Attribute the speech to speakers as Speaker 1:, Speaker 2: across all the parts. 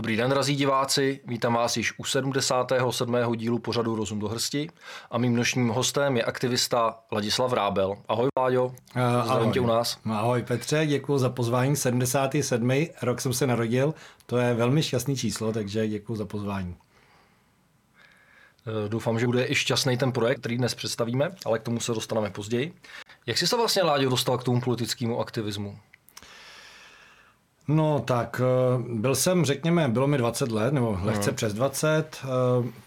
Speaker 1: Dobrý den, drazí diváci, vítám vás již u 77. dílu pořadu Rozum do hrsti a mým dnešním hostem je aktivista Ladislav Rábel. Ahoj Vláďo, zdravím tě u nás.
Speaker 2: Ahoj Petře, děkuji za pozvání. 77. rok jsem se narodil, to je velmi šťastný číslo, takže děkuji za pozvání.
Speaker 1: Eh, doufám, že bude i šťastný ten projekt, který dnes představíme, ale k tomu se dostaneme později. Jak jsi se vlastně, Láďo, dostal k tomu politickému aktivismu?
Speaker 2: No tak eh, byl jsem, řekněme, bylo mi 20 let, nebo lehce hmm. přes 20. Eh,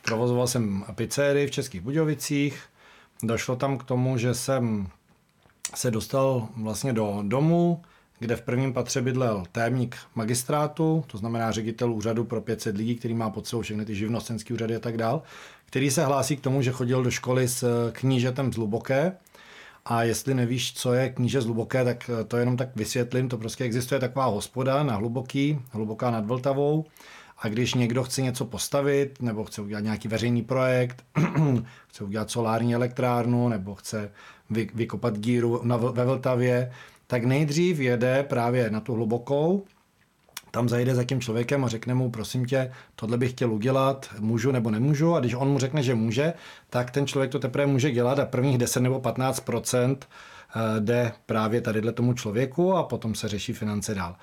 Speaker 2: provozoval jsem pizzerii v Českých Budějovicích. Došlo tam k tomu, že jsem se dostal vlastně do domu, kde v prvním patře bydlel témník magistrátu, to znamená ředitel úřadu pro 500 lidí, který má pod sebou všechny ty živnostenské úřady a tak dál, který se hlásí k tomu, že chodil do školy s knížetem z Luboké, a jestli nevíš, co je kníže z Hluboké, tak eh, to jenom tak vysvětlím. To prostě existuje taková hospoda na Hluboký, Hluboká nad Vltavou. A když někdo chce něco postavit, nebo chce udělat nějaký veřejný projekt, chce udělat solární elektrárnu, nebo chce vy, vykopat díru na, ve Vltavě, tak nejdřív jede právě na tu hlubokou, tam zajde za tím člověkem a řekne mu, prosím tě, tohle bych chtěl udělat, můžu nebo nemůžu. A když on mu řekne, že může, tak ten člověk to teprve může dělat a prvních 10 nebo 15 eh, jde právě tadyhle tomu člověku a potom se řeší finance dál.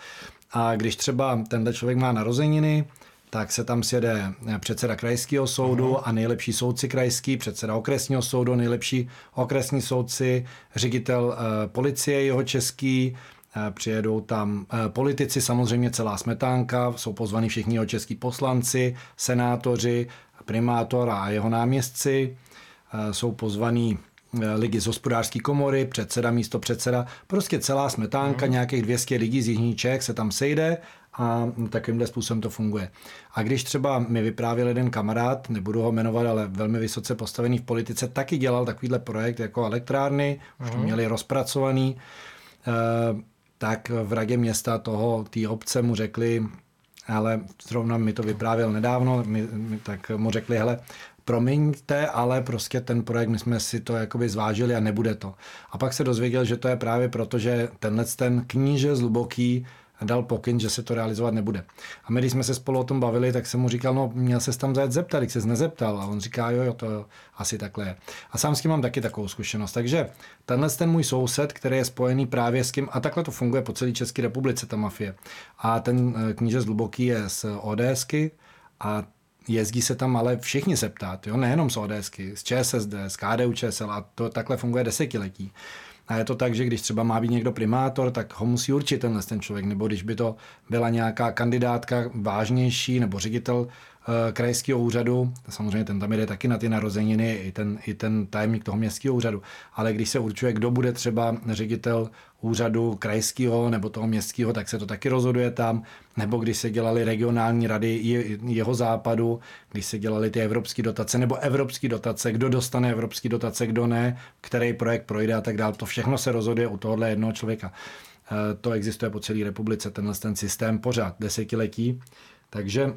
Speaker 2: A když třeba tenhle člověk má narozeniny, tak se tam sjede předseda krajského soudu a nejlepší soudci krajský, předseda okresního soudu, nejlepší okresní soudci, ředitel uh, policie jeho český, Eh, přijedou tam eh, politici, samozřejmě celá smetánka, jsou pozvaní všichni jeho český poslanci, senátoři, primátor a jeho náměstci, eh, jsou pozvaní lidi z hospodářské komory, předseda, místo předseda, prostě celá smetánka, mm. nějakých 200 lidí z Jižní Čech se tam sejde a takovýmhle způsobem to funguje. A když třeba mi vyprávěl jeden kamarád, nebudu ho jmenovat, ale velmi vysoce postavený v politice, taky dělal takovýhle projekt jako elektrárny, mm. už to měli rozpracovaný, tak v radě města toho, té obce mu řekli, ale zrovna mi to vyprávěl nedávno, mi, mi, tak mu řekli, hele, promiňte, ale prostě ten projekt, my jsme si to jakoby zvážili a nebude to. A pak se dozvěděl, že to je právě proto, že tenhle ten kníže z Luboký dal pokyn, že se to realizovat nebude. A my, když jsme se spolu o tom bavili, tak jsem mu říkal, no měl se tam zajet zeptat, když se nezeptal. A on říká, jo, jo, to asi takhle je. A sám s tím mám taky takovou zkušenost. Takže tenhle ten můj soused, který je spojený právě s tím, a takhle to funguje po celé České republice, ta mafie. A ten eh, kníže z Hluboký je z ODSky a jezdí se tam ale všichni se ptát, jo? nejenom z ODSky, z ČSSD, z KDU ČSL a to takhle funguje desetiletí. A je to tak, že když třeba má být někdo primátor, tak ho musí určit tenhle ten člověk, nebo když by to byla nějaká kandidátka vážnější, nebo ředitel krajského úřadu, samozřejmě ten tam jde taky na ty narozeniny, i ten, i ten tajemník toho městského úřadu, ale když se určuje, kdo bude třeba ředitel úřadu krajského nebo toho městského, tak se to taky rozhoduje tam. Nebo když se dělali regionální rady jeho západu, když se dělali ty evropské dotace nebo evropské dotace, kdo dostane evropské dotace, kdo ne, který projekt projde a tak dále. To všechno se rozhoduje u tohohle jednoho člověka. E, to existuje po celé republice, tenhle ten systém pořád, desetiletí. Takže e,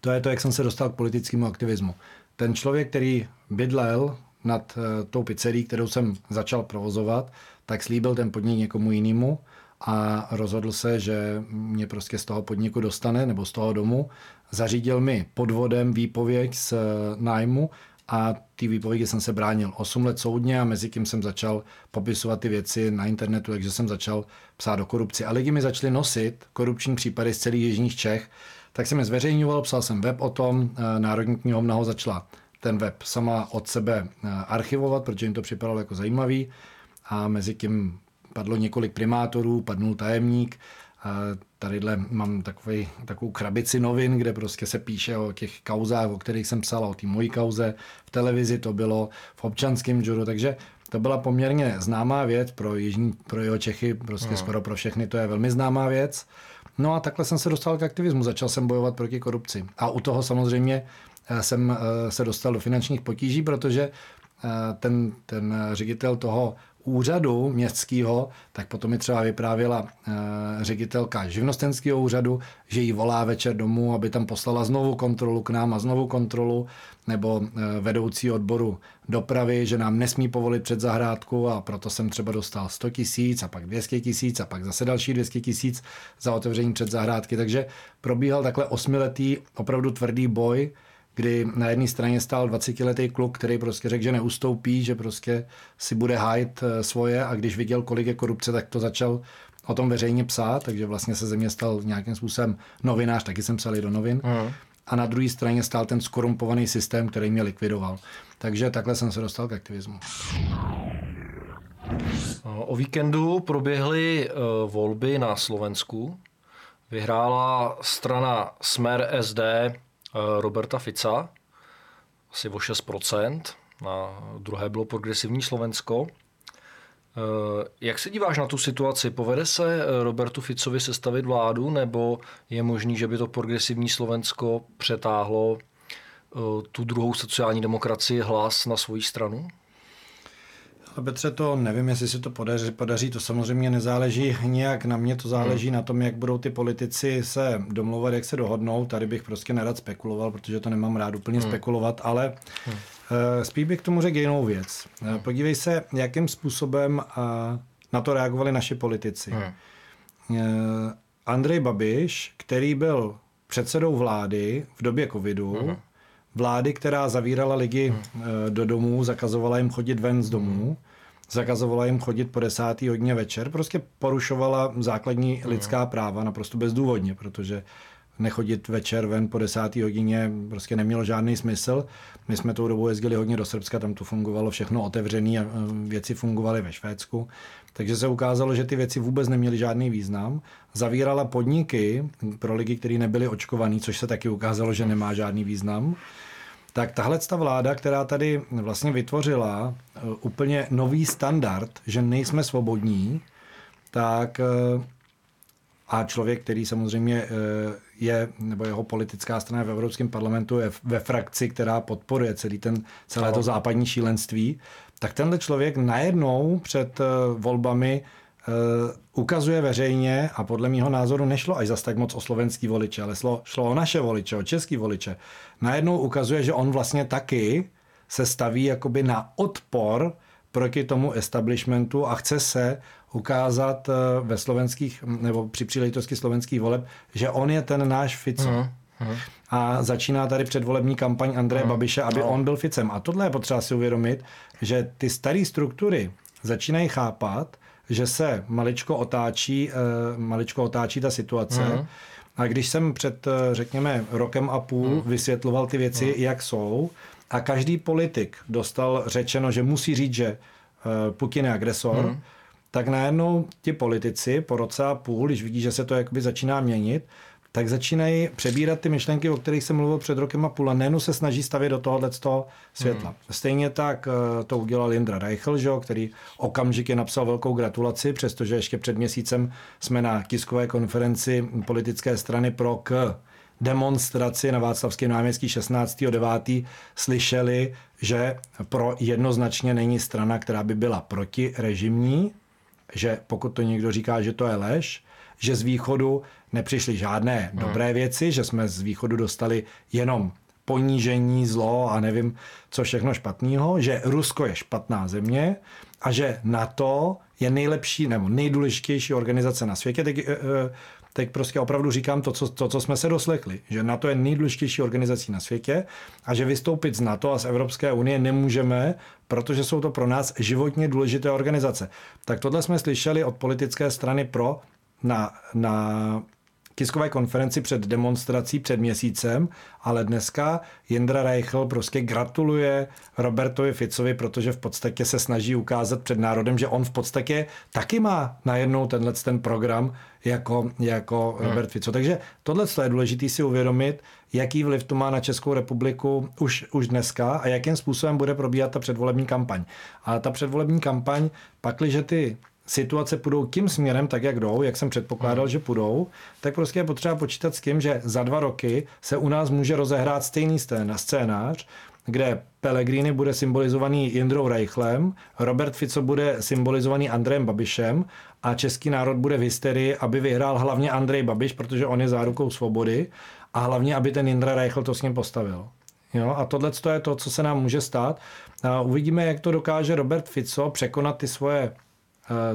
Speaker 2: to je to, jak jsem se dostal k politickému aktivismu. Ten člověk, který bydlel nad e, tou pizzerií, kterou jsem začal provozovat, tak slíbil ten podnik někomu jinému a rozhodl se, že mě prostě z toho podniku dostane nebo z toho domu. Zařídil mi podvodem výpověď z nájmu a ty výpovědi jsem se bránil 8 let soudně a mezi tím jsem začal popisovat ty věci na internetu, takže jsem začal psát o korupci. A lidi mi začali nosit korupční případy z celých jižních Čech, tak jsem je zveřejňoval, psal jsem web o tom, eh, Národní knihovna ho začala ten web sama od sebe eh, archivovat, protože jim to připadalo jako zajímavý a mezi tím padlo několik primátorů, padnul tajemník. A tadyhle mám takový, takovou krabici novin, kde prostě se píše o těch kauzách, o kterých jsem psal, o té mojí kauze. V televizi to bylo, v občanském džuru, takže to byla poměrně známá věc pro, jižní, pro jeho Čechy, prostě no. skoro pro všechny to je velmi známá věc. No a takhle jsem se dostal k aktivismu, začal jsem bojovat proti korupci. A u toho samozřejmě eh, jsem eh, se dostal do finančních potíží, protože eh, ten, ten ředitel toho úřadu městského, tak potom mi třeba vyprávěla e, ředitelka živnostenského úřadu, že jí volá večer domů, aby tam poslala znovu kontrolu k nám a znovu kontrolu, nebo e, vedoucí odboru dopravy, že nám nesmí povolit před zahrádku a proto jsem třeba dostal 100 tisíc a pak 200 tisíc a pak zase další 200 tisíc za otevření před zahrádky. Takže probíhal takhle osmiletý opravdu tvrdý boj, kdy na jedné straně stál 20-letý kluk, který prostě řekl, že neustoupí, že prostě si bude hájit eh, svoje a když viděl, kolik je korupce, tak to začal o tom veřejně psát, takže vlastně se ze mě stal nějakým způsobem novinář, taky jsem psal do novin. Mm. A na druhé straně stál ten skorumpovaný systém, který mě likvidoval. Takže takhle jsem se dostal k aktivismu.
Speaker 1: O víkendu proběhly uh, volby na Slovensku. Vyhrála strana Smer SD Eh, Roberta Fica, asi o 6%, na druhé bylo progresivní Slovensko. Eh, jak se díváš na tu situaci? Povede se eh, Robertu Ficovi sestavit vládu, nebo je možný, že by to progresivní Slovensko přetáhlo tu druhou sociální demokracii hlas na svoji stranu?
Speaker 2: Petře, to nevím, jestli se to podaří, podaří, to samozřejmě nezáleží nějak na mě, to záleží hmm. na tom, jak budou ty politici se domlouvat, jak se dohodnou. Tady bych prostě nerad spekuloval, protože to nemám rád úplně hmm. spekulovat, ale hmm. uh, spíš bych k tomu řekl jinou věc. Hmm. Podívej se, jakým způsobem uh, na to reagovali naši politici. Hmm. Uh, Andrej Babiš, který byl předsedou vlády v době covidu, hmm vlády, která zavírala lidi hmm. do domů, zakazovala jim chodit ven z domů, zakazovala jim chodit po desátý hodině večer, prostě porušovala základní hmm. lidská práva naprosto bezdůvodně, protože nechodit večer ven po desátý hodině prostě nemělo žádný smysl. My jsme tou dobu jezdili hodně do Srbska, tam to fungovalo všechno otevřené a věci fungovaly ve Švédsku. Takže se ukázalo, že ty věci vůbec neměly žádný význam. Zavírala podniky pro lidi, kteří nebyli očkovaní, což se taky ukázalo, že nemá žádný význam tak tahle ta vláda, která tady vlastně vytvořila eh, úplně nový standard, že nejsme svobodní, tak eh, a člověk, který samozřejmě eh, je, nebo jeho politická strana v Evropském parlamentu je ve frakci, která podporuje celý ten, celé to západní šílenství, tak tenhle člověk najednou před volbami ukazuje veřejně a podle mého názoru nešlo až zas tak moc o slovenský voliče, ale šlo, šlo o naše voliče, o český voliče. Najednou ukazuje, že on vlastně taky se staví jakoby na odpor proti tomu establishmentu a chce se ukázat eh, ve slovenských, nebo při příležitosti slovenských voleb, že on je ten náš Fico. Uh-huh. A začíná tady předvolební kampaň Andreje uh-huh. Babiše, aby uh-huh. on byl Ficem. A tohle je potřeba si uvědomit, že ty staré struktury začínají chápat, že se maličko otáčí, uh, maličko otáčí ta situace. Mm. A když jsem před, uh, řekněme, rokem a půl mm. vysvětloval ty věci, mm. jak jsou, a každý politik dostal řečeno, že musí říct, že uh, Putin je agresor, mm. tak najednou ti politici po roce a půl, když vidí, že se to jakoby začíná měnit, tak začínají přebírat ty myšlenky, o kterých jsem mluvil před rokem a půl a nejenom se snaží stavět do tohohle světla. Hmm. Stejně tak eh, to udělal Jindra Reichl, že, který okamžitě napsal velkou gratulaci, přestože ještě před měsícem jsme na tiskové konferenci politické strany pro k demonstraci na Václavském náměstí 16.9. slyšeli, že pro jednoznačně není strana, která by byla proti režimní, že pokud to někdo říká, že to je lež, že z východu nepřišly žádné hmm. dobré věci, že jsme z východu dostali jenom ponížení, zlo a nevím, co všechno špatného, že Rusko je špatná země a že NATO je nejlepší nebo nejdůležitější organizace na světě. Teď, eh, eh, teď prostě opravdu říkám to co, to, co jsme se doslechli, že NATO je nejdůležitější organizací na světě a že vystoupit z NATO a z Evropské unie nemůžeme, protože jsou to pro nás životně důležité organizace. Tak tohle jsme slyšeli od politické strany pro na, na tiskové konferenci před demonstrací před měsícem, ale dneska Jindra Reichl prostě gratuluje Robertovi Ficovi, protože v podstatě se snaží ukázat před národem, že on v podstatě taky má najednou tenhle ten program jako, jako hmm. Robert Fico. Takže tohle je důležité si uvědomit, jaký vliv to má na Českou republiku už, už dneska a jakým způsobem bude probíhat ta předvolební kampaň. A ta předvolební kampaň, pakliže ty situace půjdou tím směrem, tak jak jdou, jak jsem předpokládal, hmm. že půjdou, tak prostě je potřeba počítat s tím, že za dva roky se u nás může rozehrát stejný scénář, kde Pellegrini bude symbolizovaný Jindrou Reichlem, Robert Fico bude symbolizovaný Andrejem Babišem a český národ bude v hysterii, aby vyhrál hlavně Andrej Babiš, protože on je zárukou svobody a hlavně, aby ten Jindra Reichl to s ním postavil. Jo, a tohle je to, co se nám může stát. A uvidíme, jak to dokáže Robert Fico překonat ty svoje,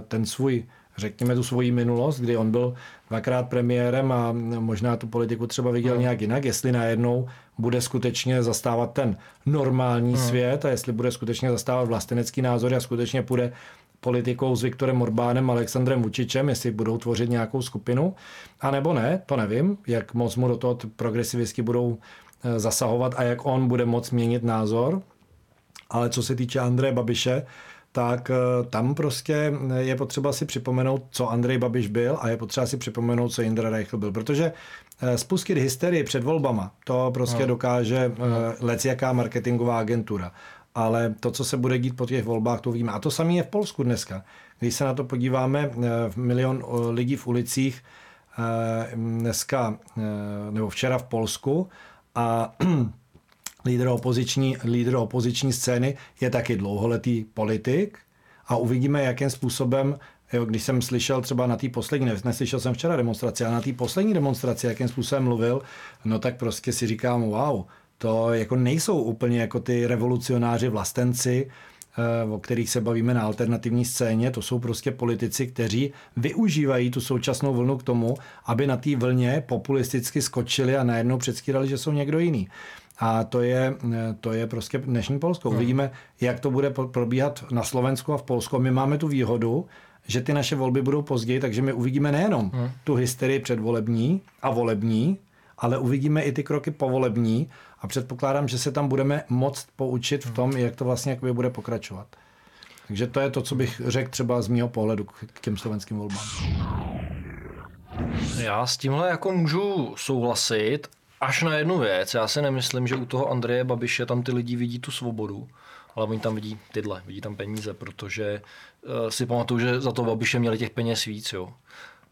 Speaker 2: ten svůj řekněme tu svoji minulost, kdy on byl dvakrát premiérem a možná tu politiku třeba viděl hmm. nějak jinak, jestli najednou bude skutečně zastávat ten normální hmm. svět a jestli bude skutečně zastávat vlastenecký názor a skutečně půjde politikou s Viktorem Orbánem, Alexandrem Vučičem, jestli budou tvořit nějakou skupinu, a nebo ne, to nevím, jak moc mu do toho progresivistky budou eh, zasahovat a jak on bude moc měnit názor. Ale co se týče Andreje Babiše, tak eh, tam prostě je potřeba si připomenout, co Andrej Babiš byl a je potřeba si připomenout, co Indra Reichl byl, protože eh, spustit hysterii před volbama, to prostě no. dokáže no. lec jaká marketingová agentura. Ale to, co se bude dít po těch volbách, to víme. A to samé je v Polsku dneska. Když se na to podíváme, v milion lidí v ulicích dneska, nebo včera v Polsku a lídr opoziční, lídr opoziční scény je taky dlouholetý politik a uvidíme, jakým způsobem Jo, když jsem slyšel třeba na té poslední, neslyšel jsem včera demonstraci, ale na té poslední demonstraci, jakým způsobem mluvil, no tak prostě si říkám, wow, to jako nejsou úplně jako ty revolucionáři vlastenci, eh, o kterých se bavíme na alternativní scéně, to jsou prostě politici, kteří využívají tu současnou vlnu k tomu, aby na té vlně populisticky skočili a najednou předstírali, že jsou někdo jiný. A to je, to je prostě dnešní Polsko. Hmm. Uvidíme, jak to bude probíhat na Slovensku a v Polsku. My máme tu výhodu, že ty naše volby budou později, takže my uvidíme nejenom hmm. tu hysterii předvolební a volební, ale uvidíme i ty kroky povolební a předpokládám, že se tam budeme moct poučit v tom, hmm. jak to vlastně bude pokračovat. Takže to je to, co bych řekl třeba z mého pohledu k těm slovenským volbám.
Speaker 1: Já s tímhle jako můžu souhlasit, až na jednu věc. Já si nemyslím, že u toho Andreje Babiše tam ty lidi vidí tu svobodu, ale oni tam vidí tyhle, vidí tam peníze, protože uh, si pamatuju, že za to Babiše měli těch peněz víc, jo.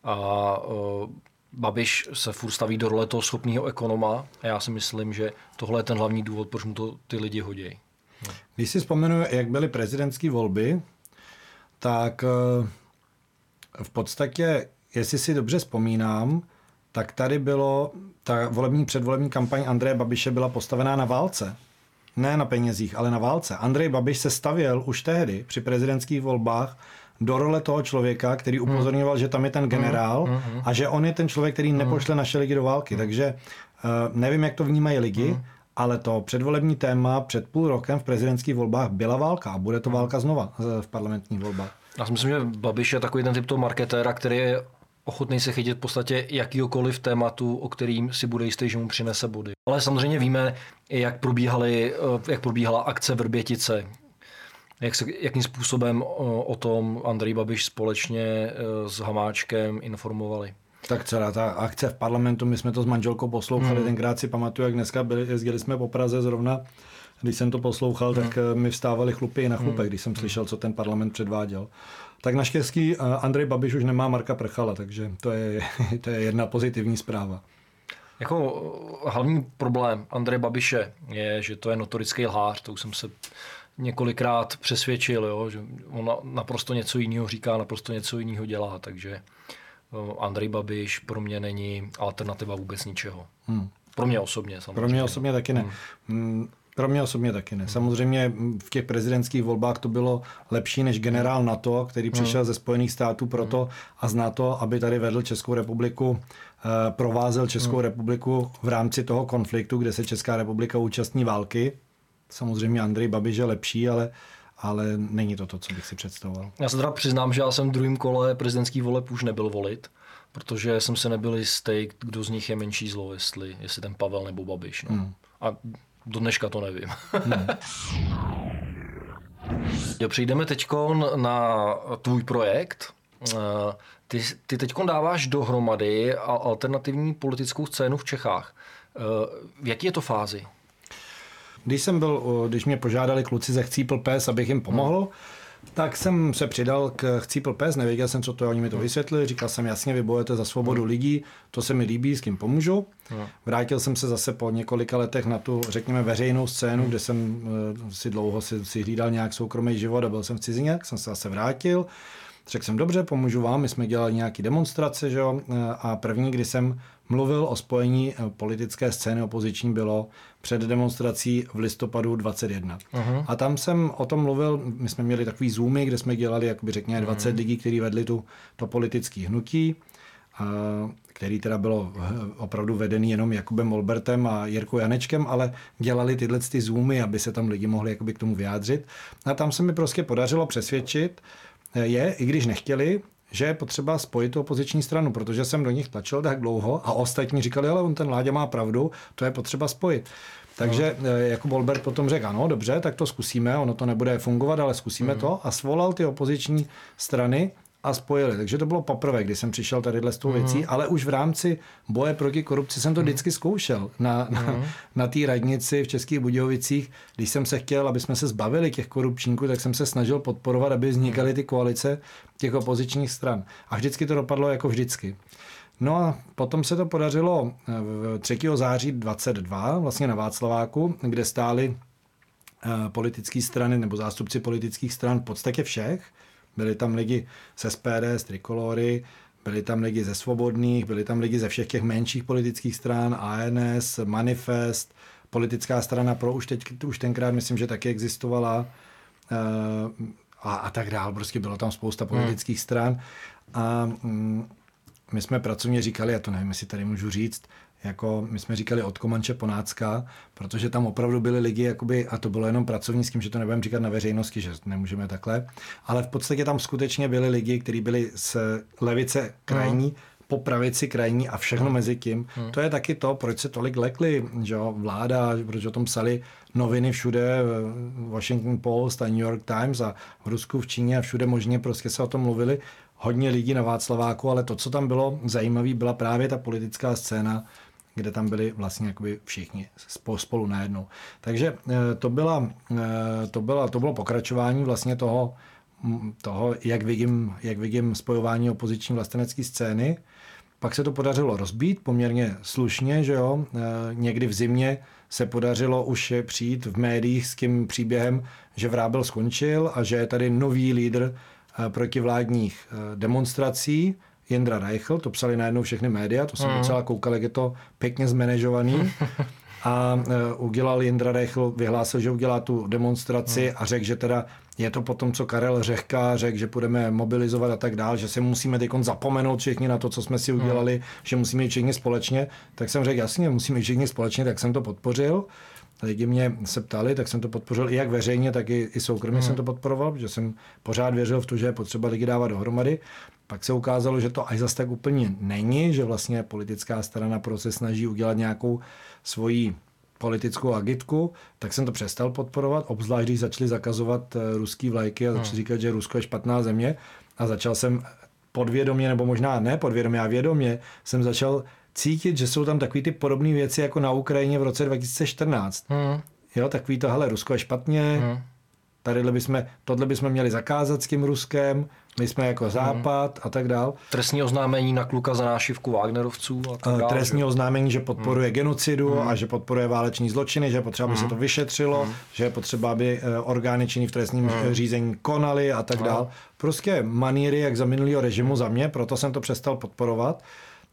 Speaker 1: A uh, Babiš se furt staví do role toho schopného ekonoma a já si myslím, že tohle je ten hlavní důvod, proč mu to ty lidi hodí.
Speaker 2: Když si vzpomenu, jak byly prezidentské volby, tak uh, v podstatě, jestli si dobře vzpomínám, tak tady bylo, ta volební předvolební kampaň Andreje Babiše byla postavená na válce. Ne na penězích, ale na válce. Andrej Babiš se stavěl už tehdy při prezidentských volbách do role toho člověka, který hmm. upozorňoval, že tam je ten generál hmm, hmm, a že on je ten člověk, který nepošle naše lidi do války. Takže uh, nevím, jak to vnímají lidi, ale to předvolební téma před půl rokem v prezidentských volbách byla válka a bude to válka znova v parlamentních volbách.
Speaker 1: Já si myslím, že Babiš je takový ten typ toho marketéra, který je ochotný se chytit v podstatě jakýkoliv tématu, o kterým si bude jistý, že mu přinese body. Ale samozřejmě víme, jak, probíhaly, eh, jak probíhala akce Vrbětice, jak se, jakým způsobem o, o tom Andrej Babiš společně eh, s Hamáčkem informovali.
Speaker 2: Tak celá ta akce v parlamentu, my jsme to s manželkou poslouchali, hmm. tenkrát si pamatuju, jak dneska byli, jezdili jsme po Praze zrovna, když jsem to poslouchal, hmm. tak eh, mi vstávali chlupy na chlupek, hmm. když jsem slyšel, co ten parlament předváděl. Tak naštěstí eh, Andrej Babiš už nemá Marka Prchala, takže to je, to je jedna pozitivní zpráva.
Speaker 1: Jako eh, hlavní problém Andreje Babiše je, že to je notorický lhář, to už jsem se několikrát přesvědčil, jo, že on naprosto něco jiného říká, naprosto něco jiného dělá, takže Andrej Babiš pro mě není alternativa vůbec ničeho. Hmm. Pro mě osobně samozřejmě.
Speaker 2: Pro mě osobně taky ne. Hmm. Pro mě osobně taky ne. Samozřejmě v těch prezidentských volbách to bylo lepší než generál NATO, který hmm. přišel ze Spojených států proto a z NATO, aby tady vedl Českou republiku, eh, provázel Českou hmm. republiku v rámci toho konfliktu, kde se Česká republika účastní války. Samozřejmě Andrej Babiš je lepší, ale ale není to to, co bych si představoval.
Speaker 1: Já se teda přiznám, že já jsem v druhém kole prezidentský voleb už nebyl volit, protože jsem se nebyl jistý, kdo z nich je menší zlo, jestli, jestli ten Pavel nebo Babiš. No. Hmm. A do dneška to nevím. Hmm. jo, přijdeme teď na tvůj projekt. Eh, ty, ty teď dáváš dohromady alternativní politickou scénu v Čechách. Eh, v jaký je to fázi?
Speaker 2: Když jsem byl, když mě požádali kluci ze Chcípl Pes, abych jim pomohl, hmm Tak jsem se přidal k Chcípl pes, nevěděl jsem, co to oni mi to vysvětlili, říkal jsem jasně, vy bojujete za svobodu lidí, to se mi líbí, s kým pomůžu. Vrátil jsem se zase po několika letech na tu, řekněme, veřejnou scénu, kde jsem eh, si dlouho si, si hlídal nějak soukromý život a byl jsem v cizině, jsem se zase vrátil. Řekl jsem, dobře, pomůžu vám, my jsme dělali nějaké demonstrace, že jo? A první, kdy jsem mluvil o spojení eh, politické scény opoziční, bylo před demonstrací v listopadu 21. Uh-huh. A tam jsem o tom mluvil, my jsme měli takový zoomy, kde jsme dělali, jakoby řekněme, 20 uh-huh. lidí, kteří vedli tu, to politické hnutí, a, který teda bylo eh, opravdu vedený jenom Jakubem Molbertem a Jirkou Janečkem, ale dělali tyhle ty zoomy, aby se tam lidi mohli jakoby k tomu vyjádřit. A tam se mi prostě podařilo přesvědčit, je, i když nechtěli, že je potřeba spojit tu opoziční stranu, protože jsem do nich tlačil tak dlouho a ostatní říkali, ale on ten Láďa má pravdu, to je potřeba spojit. Takže no. jako Bolbert potom řekl, ano, dobře, tak to zkusíme, ono to nebude fungovat, ale zkusíme mm. to a svolal ty opoziční strany a spojili. Takže to bylo poprvé, kdy jsem přišel tady s tou mm. věcí, ale už v rámci boje proti korupci jsem to mm. vždycky zkoušel na, na, mm. na té radnici v Českých Budějovicích. Když jsem se chtěl, aby jsme se zbavili těch korupčníků, tak jsem se snažil podporovat, aby vznikaly ty koalice těch opozičních stran. A vždycky to dopadlo jako vždycky. No a potom se to podařilo 3. Eh, září 22, vlastně na Václaváku, kde stály eh, politické strany nebo zástupci politických stran v podstatě všech, byli tam lidi z SPD, z Trikolory, byli tam lidi ze Svobodných, byli tam lidi ze všech těch menších politických stran, ANS, Manifest, politická strana pro už, teď, už tenkrát myslím, že taky existovala eh, a, a tak dál. Prostě bylo tam spousta hmm. politických hmm. stran a mm, my jsme pracovně říkali, a to nevím, jestli tady můžu říct, jako my jsme říkali od Komanče Ponácka, protože tam opravdu byli lidi, jakoby, a to bylo jenom pracovní, s tím, že to nebudeme říkat na veřejnosti, že nemůžeme takhle, ale v podstatě tam skutečně byli lidi, kteří byli z levice krajní, no. po pravici krajní a všechno hmm. mezi tím. Hmm. To je taky to, proč se tolik lekli, že jo, vláda, proč o tom psali noviny všude, Washington Post a New York Times a v Rusku, v Číně a všude možně prostě se o tom mluvili, hodně lidí na Václaváku, ale to, co tam bylo zajímavé, byla právě ta politická scéna, kde tam byli vlastně jakoby všichni spolu najednou. Takže eh, to, byla, eh, to, byla, to bylo pokračování vlastně toho, toho jak, vidím, jak vidím spojování opoziční vlastenecké scény. Pak se to podařilo rozbít poměrně slušně, že jo. Eh, někdy v zimě se podařilo už přijít v médiích s tím příběhem, že Vrábel skončil a že je tady nový lídr protivládních demonstrací, Jindra Reichl, to psali najednou všechny média, to jsem mm. docela koukal, jak je to pěkně zmanéžovaný. a uh, udělal Jindra Reichl, vyhlásil, že udělá tu demonstraci mm. a řekl, že teda je to potom, co Karel Řehka řekl, že budeme mobilizovat a tak dál, že se musíme teď zapomenout všichni na to, co jsme si udělali, mm. že musíme jít všichni společně. Tak jsem řekl, jasně, musíme jít všichni společně, tak jsem to podpořil. Lidi mě se ptali, tak jsem to podpořil i jak veřejně, tak i, i soukromně mm. jsem to podporoval, protože jsem pořád věřil v to, že je potřeba lidi dávat dohromady. Pak se ukázalo, že to až zase tak úplně není, že vlastně politická strana pro se snaží udělat nějakou svoji politickou agitku, tak jsem to přestal podporovat, obzvlášť když začali zakazovat eh, ruský vlajky a začali hmm. říkat, že Rusko je špatná země a začal jsem podvědomě, nebo možná ne podvědomě, a vědomě jsem začal cítit, že jsou tam takové ty podobné věci jako na Ukrajině v roce 2014. Hmm. Jo, takový to, hele, Rusko je špatně, hmm. tady bychom, tohle bychom měli zakázat s tím Ruskem, my jsme jako mhm. Západ hmm. a tak dál.
Speaker 1: Trestní oznámení na kluka za nášivku Wagnerovců a tak
Speaker 2: dál, Trestní že? oznámení, že podporuje hmm. genocidu hmm. a že podporuje váleční zločiny, že je potřeba, aby hmm. se to vyšetřilo, hmm. že je potřeba, aby eh, orgány činní v trestním hmm. řízení konaly a tak hmm. dál. Prostě maníry jak za minulého režimu za mě, proto jsem to přestal podporovat.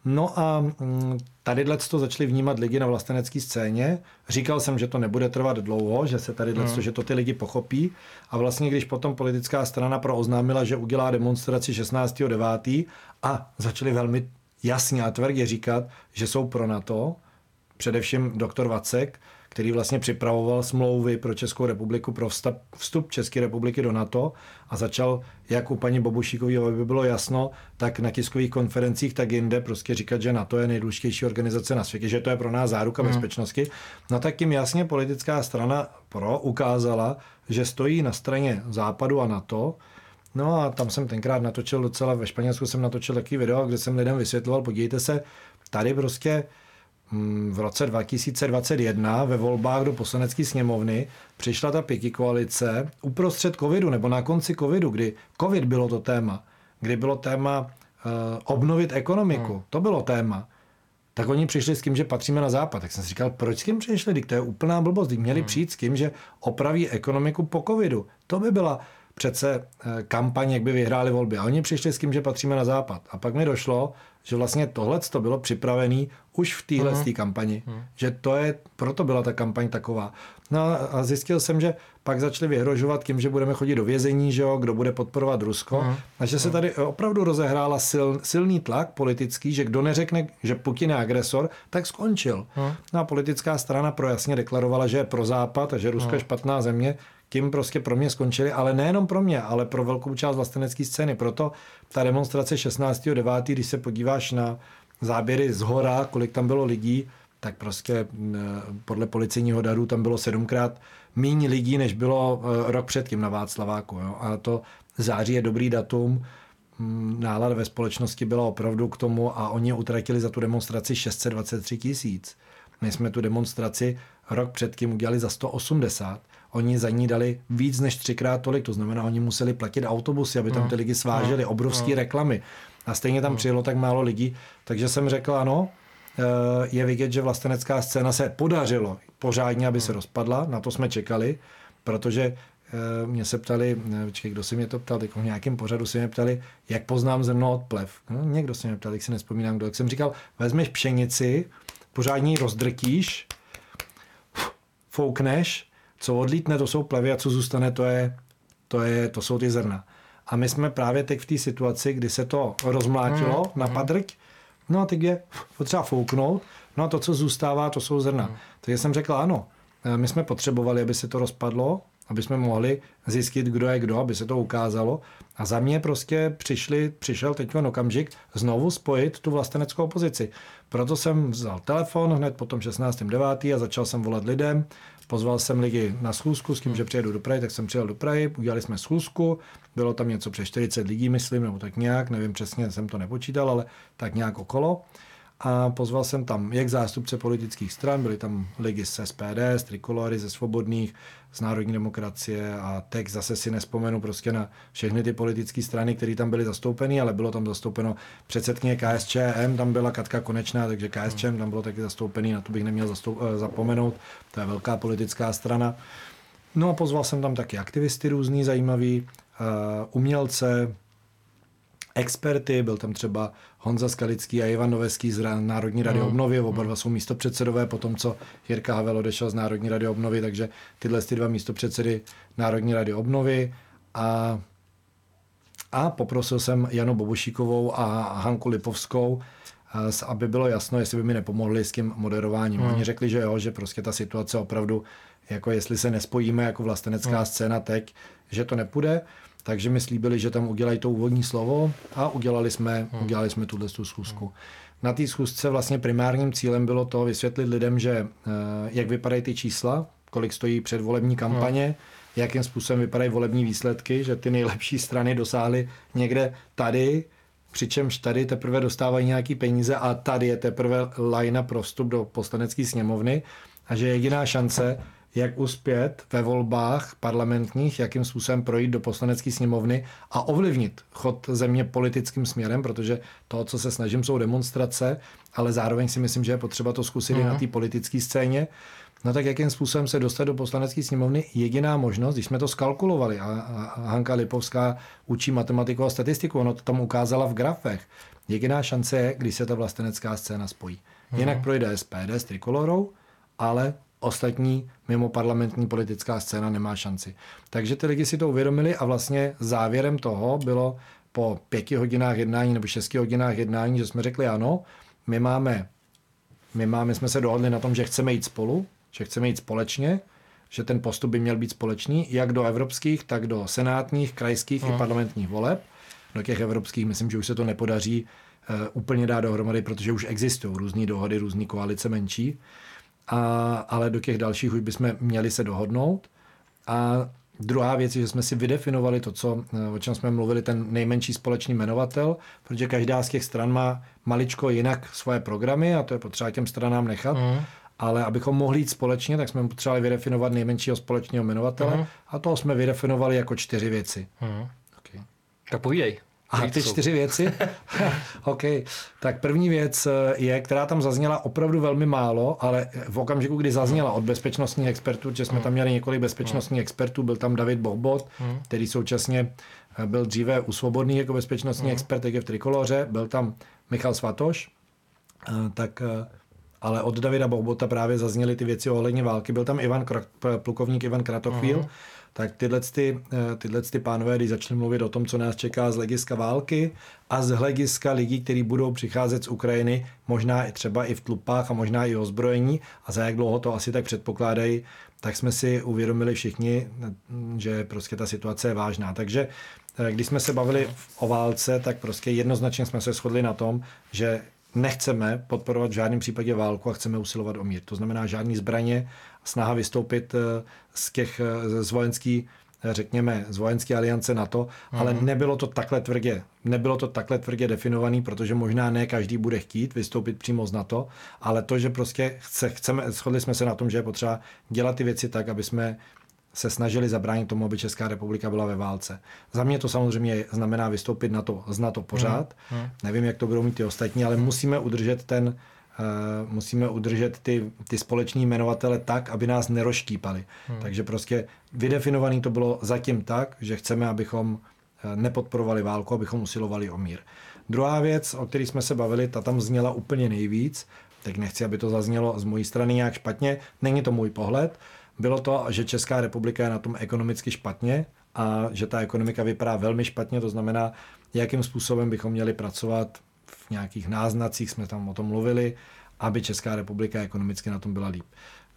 Speaker 2: No a mm, tady to začali vnímat lidi na vlastenecké scéně. Říkal jsem, že to nebude trvat dlouho, že se tady hmm. že to ty lidi pochopí. A vlastně, když potom politická strana pro oznámila, že udělá demonstraci 16.9. a začali velmi jasně a tvrdě říkat, že jsou pro NATO, především doktor Vacek, který vlastně připravoval smlouvy pro Českou republiku, pro vstup České republiky do NATO a začal, jak u paní Bobušíkové, aby bylo jasno, tak na tiskových konferencích, tak jinde prostě říkat, že NATO je nejdůležitější organizace na světě, že to je pro nás záruka hmm. bezpečnosti. No tak tím jasně politická strana pro ukázala, že stojí na straně Západu a NATO, No a tam jsem tenkrát natočil docela, ve Španělsku jsem natočil takový video, kde jsem lidem vysvětloval, podívejte se, tady prostě v roce 2021 ve volbách do poslanecké sněmovny přišla ta pěti koalice uprostřed covidu nebo na konci covidu, kdy covid bylo to téma, kdy bylo téma uh, obnovit ekonomiku, hmm. to bylo téma tak oni přišli s tím, že patříme na západ. Tak jsem si říkal, proč s tím přišli? Teď to je úplná blbost. Teď měli hmm. přijít s tím, že opraví ekonomiku po covidu. To by byla přece eh, kampaň, jak by vyhráli volby. A oni přišli s tím, že patříme na západ. A pak mi došlo, že vlastně tohle to bylo připravené už v téhle uh-huh. kampani. Uh-huh. Že to je, proto byla ta kampaň taková. No a zjistil jsem, že pak začali vyhrožovat tím, že budeme chodit do vězení, že jo, kdo bude podporovat Rusko. Uh-huh. A že se tady opravdu rozehrála sil, silný tlak politický, že kdo neřekne, že Putin je agresor, tak skončil. Uh-huh. No a politická strana pro jasně deklarovala, že je pro západ a že Rusko uh-huh. je špatná země tím prostě pro mě skončili, ale nejenom pro mě, ale pro velkou část vlastenecké scény. Proto ta demonstrace 16.9., když se podíváš na záběry z hora, kolik tam bylo lidí, tak prostě podle policejního dadu tam bylo sedmkrát méně lidí, než bylo e, rok předtím na Václaváku. Jo? A to září je dobrý datum, nálada ve společnosti byla opravdu k tomu a oni utratili za tu demonstraci 623 tisíc. My jsme tu demonstraci rok předtím udělali za 180 oni za ní dali víc než třikrát tolik, to znamená, oni museli platit autobusy, aby tam ty lidi sváželi, obrovské reklamy. A stejně tam přijelo tak málo lidí, takže jsem řekl, ano, eh, je vidět, že vlastenecká scéna se podařilo pořádně, aby se rozpadla, na to jsme čekali, protože eh, mě se ptali, počkej, kdo si mě to ptal, v nějakém pořadu si mě ptali, jak poznám zrno od plev. No, někdo si mě ptal, jak si nespomínám, kdo. Jak jsem říkal, vezmeš pšenici, pořádně ji rozdrtíš, foukneš co odlítne, to jsou plevy a co zůstane, to, je, to, je, to jsou ty zrna. A my jsme právě teď v té situaci, kdy se to rozmlátilo mm. na mhm. padrť, no a teď je potřeba fouknout, no a to, co zůstává, to jsou zrna. Mm. Takže jsem řekl, ano, eh, my jsme potřebovali, aby se to rozpadlo, aby jsme mohli zjistit, kdo je kdo, aby se to ukázalo. A za mě prostě přišli, přišel teď okamžik znovu spojit tu vlasteneckou opozici. Proto jsem vzal telefon hned po tom 16.9. a začal jsem volat lidem. Pozval jsem lidi na schůzku s tím, že přijedu do Prahy, tak jsem přijel do Prahy, udělali jsme schůzku, bylo tam něco přes 40 lidí, myslím, nebo tak nějak, nevím přesně, jsem to nepočítal, ale tak nějak okolo a pozval jsem tam jak zástupce politických stran, byli tam lidi z SPD, z Trikolory, ze Svobodných, z Národní demokracie a teď zase si nespomenu prostě na všechny ty politické strany, které tam byly zastoupeny, ale bylo tam zastoupeno předsedkyně KSČM, tam byla Katka Konečná, takže KSČM tam bylo taky zastoupený, na to bych neměl zastoup, eh, zapomenout, to je velká politická strana. No a pozval jsem tam taky aktivisty různý, zajímavý, uh, umělce, experty, byl tam třeba Honza Skalický a Ivan Noveský z Národní rady mm. obnovy, oba dva jsou místopředsedové, potom co Jirka Havel odešel z Národní rady obnovy, takže tyhle ty dva místopředsedy Národní rady obnovy a, a poprosil jsem Janu Bobušíkovou a Hanku Lipovskou, aby bylo jasno, jestli by mi nepomohli s tím moderováním. Mm. Oni řekli, že jo, že prostě ta situace opravdu, jako jestli se nespojíme jako vlastenecká mm. scéna teď, že to nepůjde. Takže mi slíbili, že tam udělají to úvodní slovo a udělali jsme, hmm. udělali jsme tuhle tu schůzku. Hmm. Na té schůzce vlastně primárním cílem bylo to vysvětlit lidem, že eh, jak vypadají ty čísla, kolik stojí předvolební kampaně, hmm. jakým způsobem vypadají volební výsledky, že ty nejlepší strany dosáhly někde tady, přičemž tady teprve dostávají nějaký peníze a tady je teprve lajna pro vstup do poslanecké sněmovny a že jediná šance jak uspět ve volbách parlamentních, jakým způsobem projít do poslanecké sněmovny a ovlivnit chod země politickým směrem, protože to, co se snažím, jsou demonstrace, ale zároveň si myslím, že je potřeba to zkusit mm. i na mhm. té politické scéně. No tak jakým způsobem se dostat do poslanecké sněmovny? Jediná možnost, když jsme to skalkulovali a, a Hanka Lipovská učí matematiku a statistiku, ono to tam ukázala v grafech. Jediná šance je, když se ta vlastenecká scéna spojí. Jinak mm. projde SPD s trikolorou, ale ostatní mimo parlamentní politická scéna nemá šanci. Takže ty lidi si to uvědomili a vlastně závěrem toho bylo po pěti hodinách jednání nebo šesti hodinách jednání, že jsme řekli ano, my máme, my máme, jsme se dohodli na tom, že chceme jít spolu, že chceme jít společně, že ten postup by měl být společný, jak do evropských, tak do senátních, krajských no. i parlamentních voleb. Do těch evropských myslím, že už se to nepodaří uh, úplně dát dohromady, protože už existují různé dohody, různé koalice menší a, ale do těch dalších už bychom měli se dohodnout. A Druhá věc je, že jsme si vydefinovali to, co, eh, o čem jsme mluvili, ten nejmenší společný jmenovatel, protože každá z těch stran má maličko jinak svoje programy a to je potřeba těm stranám nechat. Mm. Ale abychom mohli jít společně, tak jsme potřebovali vydefinovat nejmenšího společného jmenovatele mm. a toho jsme vydefinovali jako čtyři věci. Mm.
Speaker 1: Okay. Tak povídej.
Speaker 2: A ty čtyři věci? OK. Tak první věc eh, je, která tam zazněla opravdu velmi málo, ale v okamžiku, kdy zazněla od bezpečnostních expertů, že jsme hmm. tam měli několik bezpečnostních expertů, byl tam David Bohbot, hmm. který současně eh, byl dříve u Svobodný jako bezpečnostní hmm. expert, jak je v Trikoloře, byl tam Michal Svatoš, eh, tak ale od Davida Bohbota právě zazněly ty věci ohledně války. Byl tam Ivan plukovník Ivan Kratochvíl, uh-huh tak tyhle, ty, eh, tyhle ty pánové, když začali mluvit o tom, co nás čeká z hlediska války a z hlediska lidí, kteří budou přicházet z Ukrajiny, možná i třeba i v tlupách a možná i ozbrojení a za jak dlouho to asi tak předpokládají, tak jsme si uvědomili všichni, že prostě ta situace je vážná. Takže eh, když jsme se bavili o válce, tak prostě jednoznačně jsme se shodli na tom, že nechceme podporovat v žádném případě válku a chceme usilovat o mír. To znamená žádný zbraně, snaha vystoupit eh, z těch eh, z vojenský, eh, řekněme, z vojenské aliance NATO, mm. ale mhm. nebylo to takhle tvrdě. Nebylo to takhle tvrdě definovaný, protože možná ne každý bude chtít vystoupit přímo z NATO, ale to, že prostě chce, chceme, shodli jsme se na tom, že je potřeba dělat ty věci tak, aby jsme se snažili zabránit tomu, aby Česká republika byla ve válce. Za mě to samozřejmě znamená vystoupit na to, z NATO pořád. Hmm. Hmm. Nevím, jak to budou mít ty ostatní, ale musíme udržet ten, uh, musíme udržet ty, ty společní jmenovatele tak, aby nás neroštípali. Hmm. Takže prostě vydefinovaný to bylo zatím tak, že chceme, abychom eh, nepodporovali válku, abychom usilovali o mír. Druhá věc, o které jsme se bavili, ta tam zněla úplně nejvíc, tak nechci, aby to zaznělo z mojí strany nějak špatně, není to můj pohled, bylo to, že Česká republika je na tom ekonomicky špatně a že ta ekonomika vypadá velmi špatně, to znamená, jakým způsobem bychom měli pracovat v nějakých náznacích, jsme tam o tom mluvili, aby Česká republika ekonomicky na tom byla líp.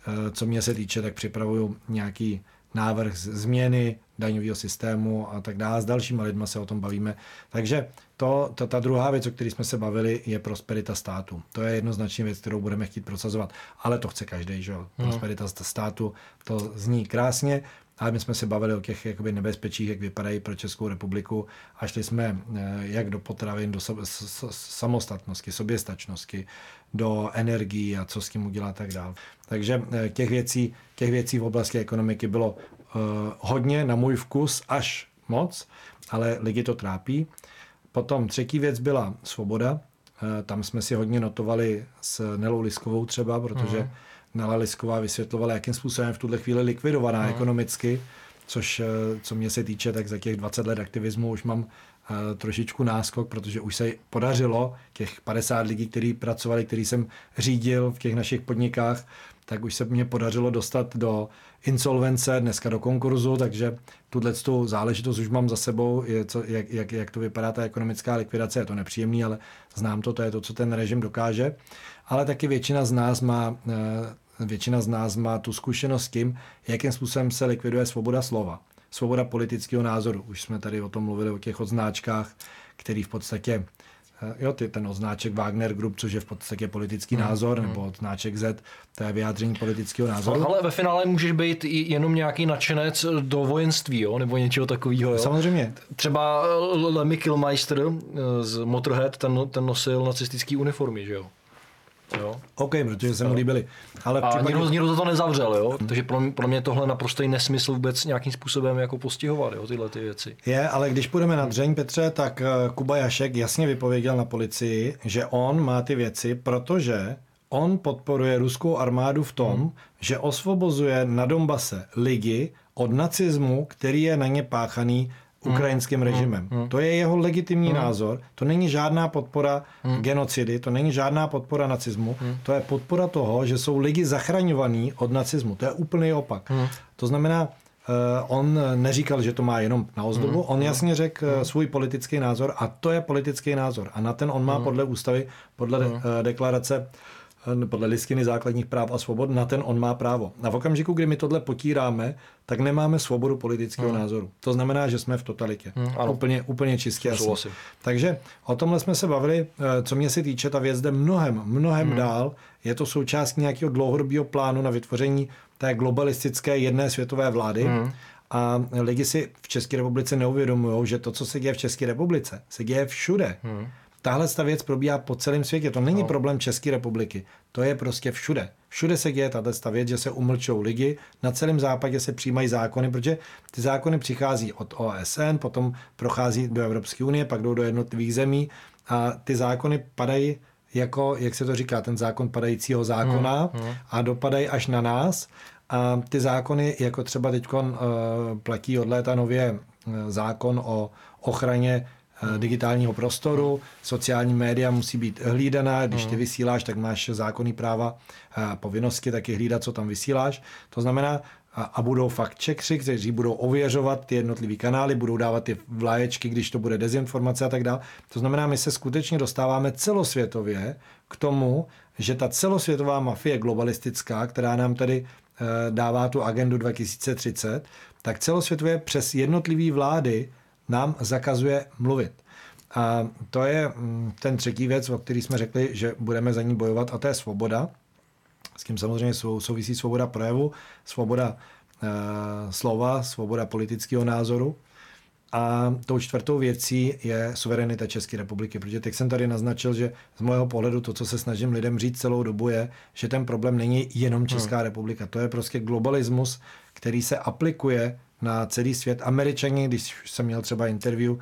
Speaker 2: Eh, co mě se týče, tak připravuju nějaký návrh změny daňového systému a tak dále. S dalšíma lidma se o tom bavíme. Takže to, to, ta druhá věc, o které jsme se bavili, je prosperita státu. To je jednoznačně věc, kterou budeme chtít procesovat. Ale to chce každý, že jo? Hmm. Prosperita státu, to zní krásně. Ale my jsme se bavili o těch jakoby, nebezpečích, jak vypadají pro Českou republiku a šli jsme eh, jak do potravin, do samostatnosti, soběstačnosti, do energií a co s tím udělat tak dál. Takže eh, těch věcí, těch věcí v oblasti ekonomiky bylo uh, hodně na můj vkus, až moc, ale lidi to trápí. Potom třetí věc byla svoboda. Uh, tam jsme si hodně notovali s Nelou Liskovou třeba, protože uh-huh. Nela Lisková vysvětlovala, jakým způsobem v tuhle chvíli likvidovaná uh-huh. ekonomicky, což, co mě se týče, tak za těch 20 let aktivismu už mám trošičku náskok, protože už se podařilo těch 50 lidí, kteří pracovali, který jsem řídil v těch našich podnikách, tak už se mě podařilo dostat do insolvence, dneska do konkurzu, takže tuhle tu záležitost už mám za sebou, je co, jak, jak, jak to vypadá ta ekonomická likvidace, je to nepříjemný, ale znám to, to je to, co ten režim dokáže. Ale taky většina z nás má eh, většina z nás má tu zkušenost s tím, jakým způsobem se likviduje svoboda slova svoboda politického názoru. Už jsme tady o tom mluvili, o těch odznáčkách, který v podstatě Jo, ty, ten odznáček Wagner Group, což je v podstatě politický hmm. názor, hmm. nebo odznáček Z, to je vyjádření politického názoru.
Speaker 1: Ale ve finále můžeš být jenom nějaký nadšenec do vojenství, jo? nebo něčeho takového.
Speaker 2: Samozřejmě.
Speaker 1: Třeba Lemmy Kilmeister eh, z Motorhead, ten, ten nosil nacistický uniformy, že jo?
Speaker 2: Jo. OK, protože se mu líbili.
Speaker 1: Ale a případě... nikdo, nikdo za to nezavřel, jo? Takže pro mě, pro mě tohle naprosto nesmysl vůbec nějakým způsobem jako postihovat, jo, tyhle ty věci.
Speaker 2: Je, ale když půjdeme na dřeň, Petře, tak eh, Kuba Jašek jasně vypověděl na policii, že on má ty věci, protože on podporuje ruskou armádu v tom, hmm. že osvobozuje na Donbase lidi od nacismu, který je na ně páchaný. Ukrajinským hmm. režimem. Hmm. To je jeho legitimní názor. To není žádná podpora genocidy, to není žádná podpora nacismu. To je podpora toho, že jsou lidi zachraňovaní od nacismu. To je úplný opak. To znamená, Uh, on neříkal, že to má jenom na ozdobu, on jasně řekl uh, svůj politický názor a to je politický názor. A na ten on má podle ústavy, podle deklarace Eh, podle listiny základních práv a svobod, na ten on má právo. A v okamžiku, kdy my tohle potíráme, tak nemáme svobodu politického hmm. názoru. To znamená, že jsme v totalitě. Hmm, ano. Úplně, úplně čistě asi. Takže o tomhle jsme se bavili, eh, co mě se týče, ta věc jde mnohem, mnohem hmm. dál. Je to součást nějakého dlouhodobého plánu na vytvoření té globalistické jedné světové vlády. Hmm A lidi si v České republice neuvědomují, že to, co se děje v České republice, se děje všude. Hmm. Tahle ta věc probíhá po celém světě. To není no. problém České republiky. To je prostě všude. Všude se děje tato věc, že se umlčou lidi. Na celém západě se přijímají zákony, protože ty zákony přichází od OSN, potom prochází do Evropské unie, pak jdou do jednotlivých zemí a ty zákony padají jako, jak se to říká, ten zákon padajícího zákona hmm, hmm. a dopadají až na nás. A ty zákony, jako třeba teď uh, platí od léta nově uh, zákon o ochraně digitálního prostoru, sociální média musí být hlídaná, když ty hmm. vysíláš, tak máš zákonný práva a povinnosti taky hlídat, co tam vysíláš. To znamená, a, budou fakt checkři, kteří budou ověřovat ty jednotlivé kanály, budou dávat ty vlaječky, když to bude dezinformace a tak dále. To znamená, my se skutečně dostáváme celosvětově k tomu, že ta celosvětová mafie globalistická, která nám tady e, dává tu agendu 2030, tak celosvětově přes jednotlivé vlády nám zakazuje mluvit. A to je mm, ten třetí věc, o který jsme řekli, že budeme za ní bojovat, a to je svoboda s tím samozřejmě souvisí svoboda projevu, svoboda e, slova, svoboda politického názoru. A tou čtvrtou věcí je suverenita České republiky, protože teď jsem tady naznačil, že z mého pohledu to, co se snažím lidem říct celou dobu, je, že ten problém není jenom Česká hmm. republika. To je prostě globalismus, který se aplikuje na celý svět. Američani, když jsem měl třeba interview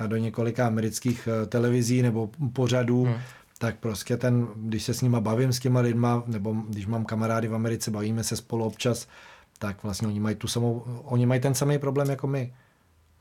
Speaker 2: eh, do několika amerických eh, televizí nebo pořadů, hmm tak prostě ten, když se s nima bavím s těma lidma, nebo když mám kamarády v Americe, bavíme se spolu občas, tak vlastně oni mají, tu samou, oni mají ten samý problém jako my.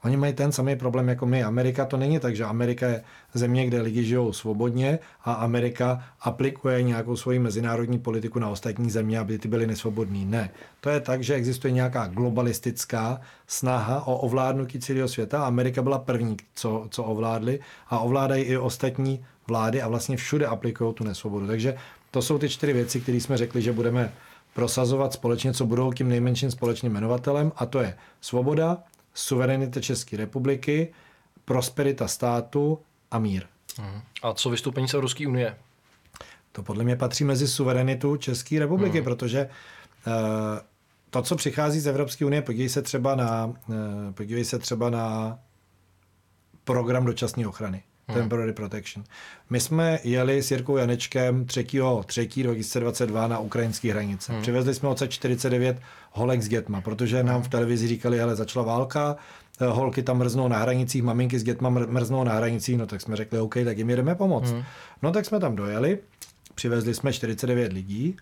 Speaker 2: Oni mají ten samý problém jako my. Amerika to není tak, že Amerika je země, kde lidi žijou svobodně a Amerika aplikuje nějakou svoji mezinárodní politiku na ostatní země, aby ty byly nesvobodní. Ne. To je tak, že existuje nějaká globalistická snaha o ovládnutí celého světa. Amerika byla první, co, co ovládli a ovládají i ostatní vlády a vlastně všude aplikují tu nesvobodu. Takže to jsou ty čtyři věci, které jsme řekli, že budeme prosazovat společně, co budou tím nejmenším společným jmenovatelem, a to je svoboda, suverenita České republiky, prosperita státu a mír.
Speaker 1: Mhm. A co vystoupení z Evropské unie?
Speaker 2: To podle mě patří mezi suverenitu České republiky, hmm. protože uh, to, co přichází z Evropské unie, podívej se třeba na, uh, podívej se třeba na program dočasné ochrany. Hmm. Temporary Protection. My jsme jeli s Jirkou Janečkem 3. 3. 2022 na ukrajinské hranice. Hmm. Přivezli jsme odsud 49 holek s dětma, protože nám v televizi říkali, ale začala válka, eh, holky tam mrznou na hranicích, maminky s dětma mrznou na hranicích, no tak jsme řekli, OK, tak jim jdeme pomoct. Hmm. No tak jsme tam dojeli, přivezli jsme 49 lidí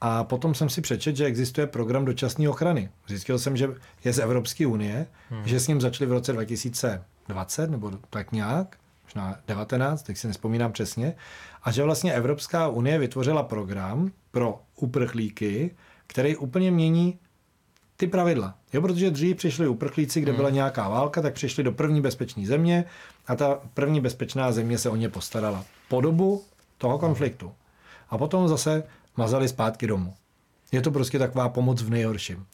Speaker 2: a potom jsem si přečet, že existuje program dočasné ochrany. Zjistil jsem, že je z Evropské unie, hmm. že s ním začali v roce 2020 nebo tak nějak možná 19, tak si nespomínám přesně, a že vlastně Evropská unie vytvořila program pro uprchlíky, který úplně mění ty pravidla. Jo, protože dřív přišli uprchlíci, kde hmm. byla nějaká válka, tak přišli do první bezpečné země a ta první bezpečná země se o ně postarala po dobu toho konfliktu. A potom zase mazali zpátky domů. Je to prostě taková pomoc v nejhorším.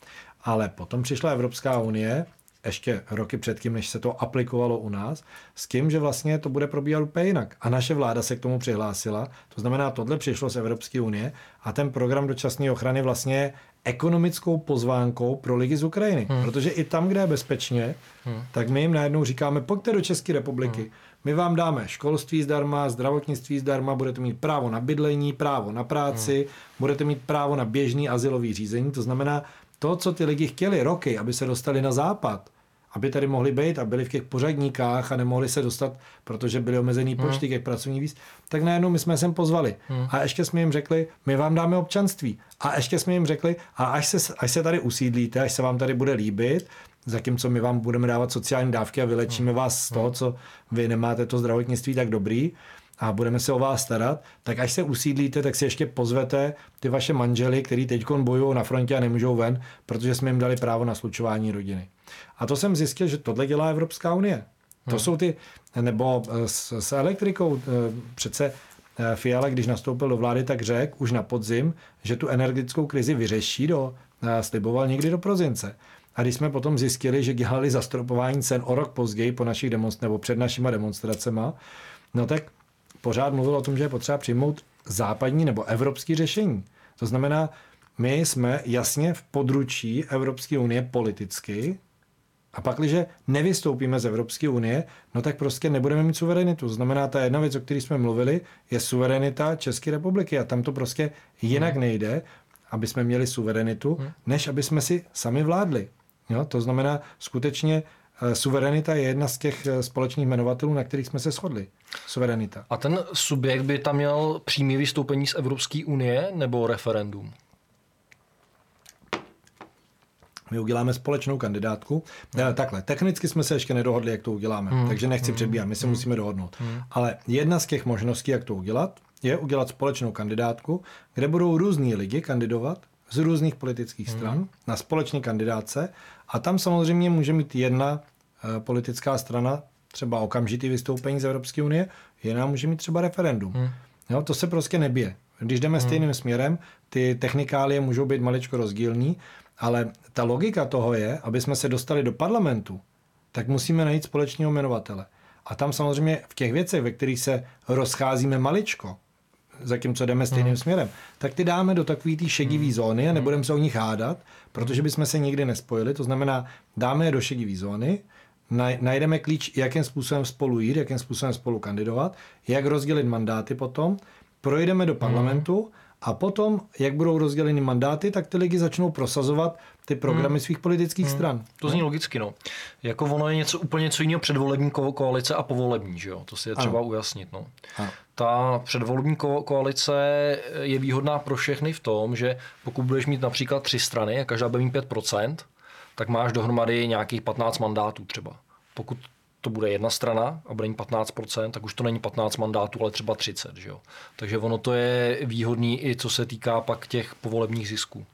Speaker 2: Ale potom přišla Evropská unie ještě roky předtím, než se to aplikovalo u nás, s tím, že vlastně to bude probíhat úplně jinak. A naše vláda se k tomu přihlásila, to znamená, tohle přišlo z Evropské unie a ten program dočasné ochrany vlastně je ekonomickou pozvánkou pro lidi z Ukrajiny. Hmm. Protože i tam, kde je bezpečně, hmm. tak my jim najednou říkáme, pojďte do České republiky, hmm. my vám dáme školství zdarma, zdravotnictví zdarma, budete mít právo na bydlení, právo na práci, hmm. budete mít právo na běžný asilový řízení, to znamená, to, co ty lidi chtěli roky, aby se dostali na západ, aby tady mohli být a byli v těch pořadníkách a nemohli se dostat, protože byly omezený hmm. počty hmm. těch pracovních víz, tak najednou my jsme sem pozvali. Hmm. A ještě jsme jim řekli, my vám dáme občanství. A ještě jsme jim řekli, a až se, až se tady usídlíte, až se vám tady bude líbit, zatímco my vám budeme dávat sociální dávky a vylečíme hmm. vás z toho, hmm. co vy nemáte to zdravotnictví tak dobrý, a budeme se o vás starat, tak až se usídlíte, tak si ještě pozvete ty vaše manžely, který teď bojují na frontě a nemůžou ven, protože jsme jim dali právo na slučování rodiny. A to jsem zjistil, že tohle dělá Evropská unie. To hmm. jsou ty, nebo eh, s, s elektrikou eh, přece eh, Fiala, když nastoupil do vlády, tak řekl už na podzim, že tu energetickou krizi vyřeší do, sliboval někdy do prozince. A když jsme potom zjistili, že dělali zastropování cen o rok později po našich demonstracích, nebo před našimi demonstracemi, no tak pořád mluvil o tom, že je potřeba přijmout západní nebo evropský řešení. To znamená, my jsme jasně v područí Evropské unie politicky, A pak, když nevystoupíme z Evropské unie, no tak prostě nebudeme mít suverenitu. To znamená, ta jedna věc, o které jsme mluvili, je suverenita České republiky a tam to prostě jinak hmm. nejde, aby jsme měli suverenitu, hmm. než aby jsme si sami vládli. Jo? To znamená, skutečně suverenita je jedna z těch eh, společných jmenovatelů, na kterých jsme se shodli. Suverenita.
Speaker 1: A ten subjekt by tam měl přímý vystoupení z Evropské unie nebo referendum?
Speaker 2: My uděláme společnou kandidátku. Hmm. Takhle, technicky jsme se ještě nedohodli, jak to uděláme, hmm. takže nechci hmm. předbíhat, my se hmm. musíme dohodnout. Hmm. Ale jedna z těch možností, jak to udělat, je udělat společnou kandidátku, kde budou různí lidi kandidovat z různých politických hmm. stran na společné kandidáce a tam samozřejmě může mít jedna uh, politická strana třeba okamžitý vystoupení z Evropské unie, jiná může mít třeba referendum. Hmm. Jo, to se prostě nebije. Když jdeme hmm. stejným směrem, ty technikálie můžou být maličko rozdílní, ale ta logika toho je, aby jsme se dostali do parlamentu, tak musíme najít společného jmenovatele. A tam samozřejmě v těch věcech, ve kterých se rozcházíme maličko, zatímco jdeme stejným hmm. směrem, tak ty dáme do takové té šedivý hmm. zóny a nebudeme se o nich hádat, protože bychom se nikdy nespojili. To znamená, dáme je do šedivé zóny, najdeme klíč, jakým způsobem spolu jít, jakým způsobem spolu kandidovat, jak rozdělit mandáty potom, projdeme do parlamentu hmm a potom, jak budou rozděleny mandáty, tak ty lidi začnou prosazovat ty programy hmm. svých politických hmm. stran.
Speaker 1: To zní logicky, no. Jako ono je něco úplně něco jiného předvolební ko- koalice a povolební, že jo? To si je třeba ano. ujasnit, no. Ano. Ta předvolební ko- koalice je výhodná pro všechny v tom, že pokud budeš mít například tři strany a každá bude mít 5%, tak máš dohromady nějakých 15 mandátů třeba. Pokud to bude jedna strana a bude mít 15%, tak už to není 15 mandátů, ale třeba 30. Že jo? Takže ono to je výhodný i co se týká pak těch povolebních zisků.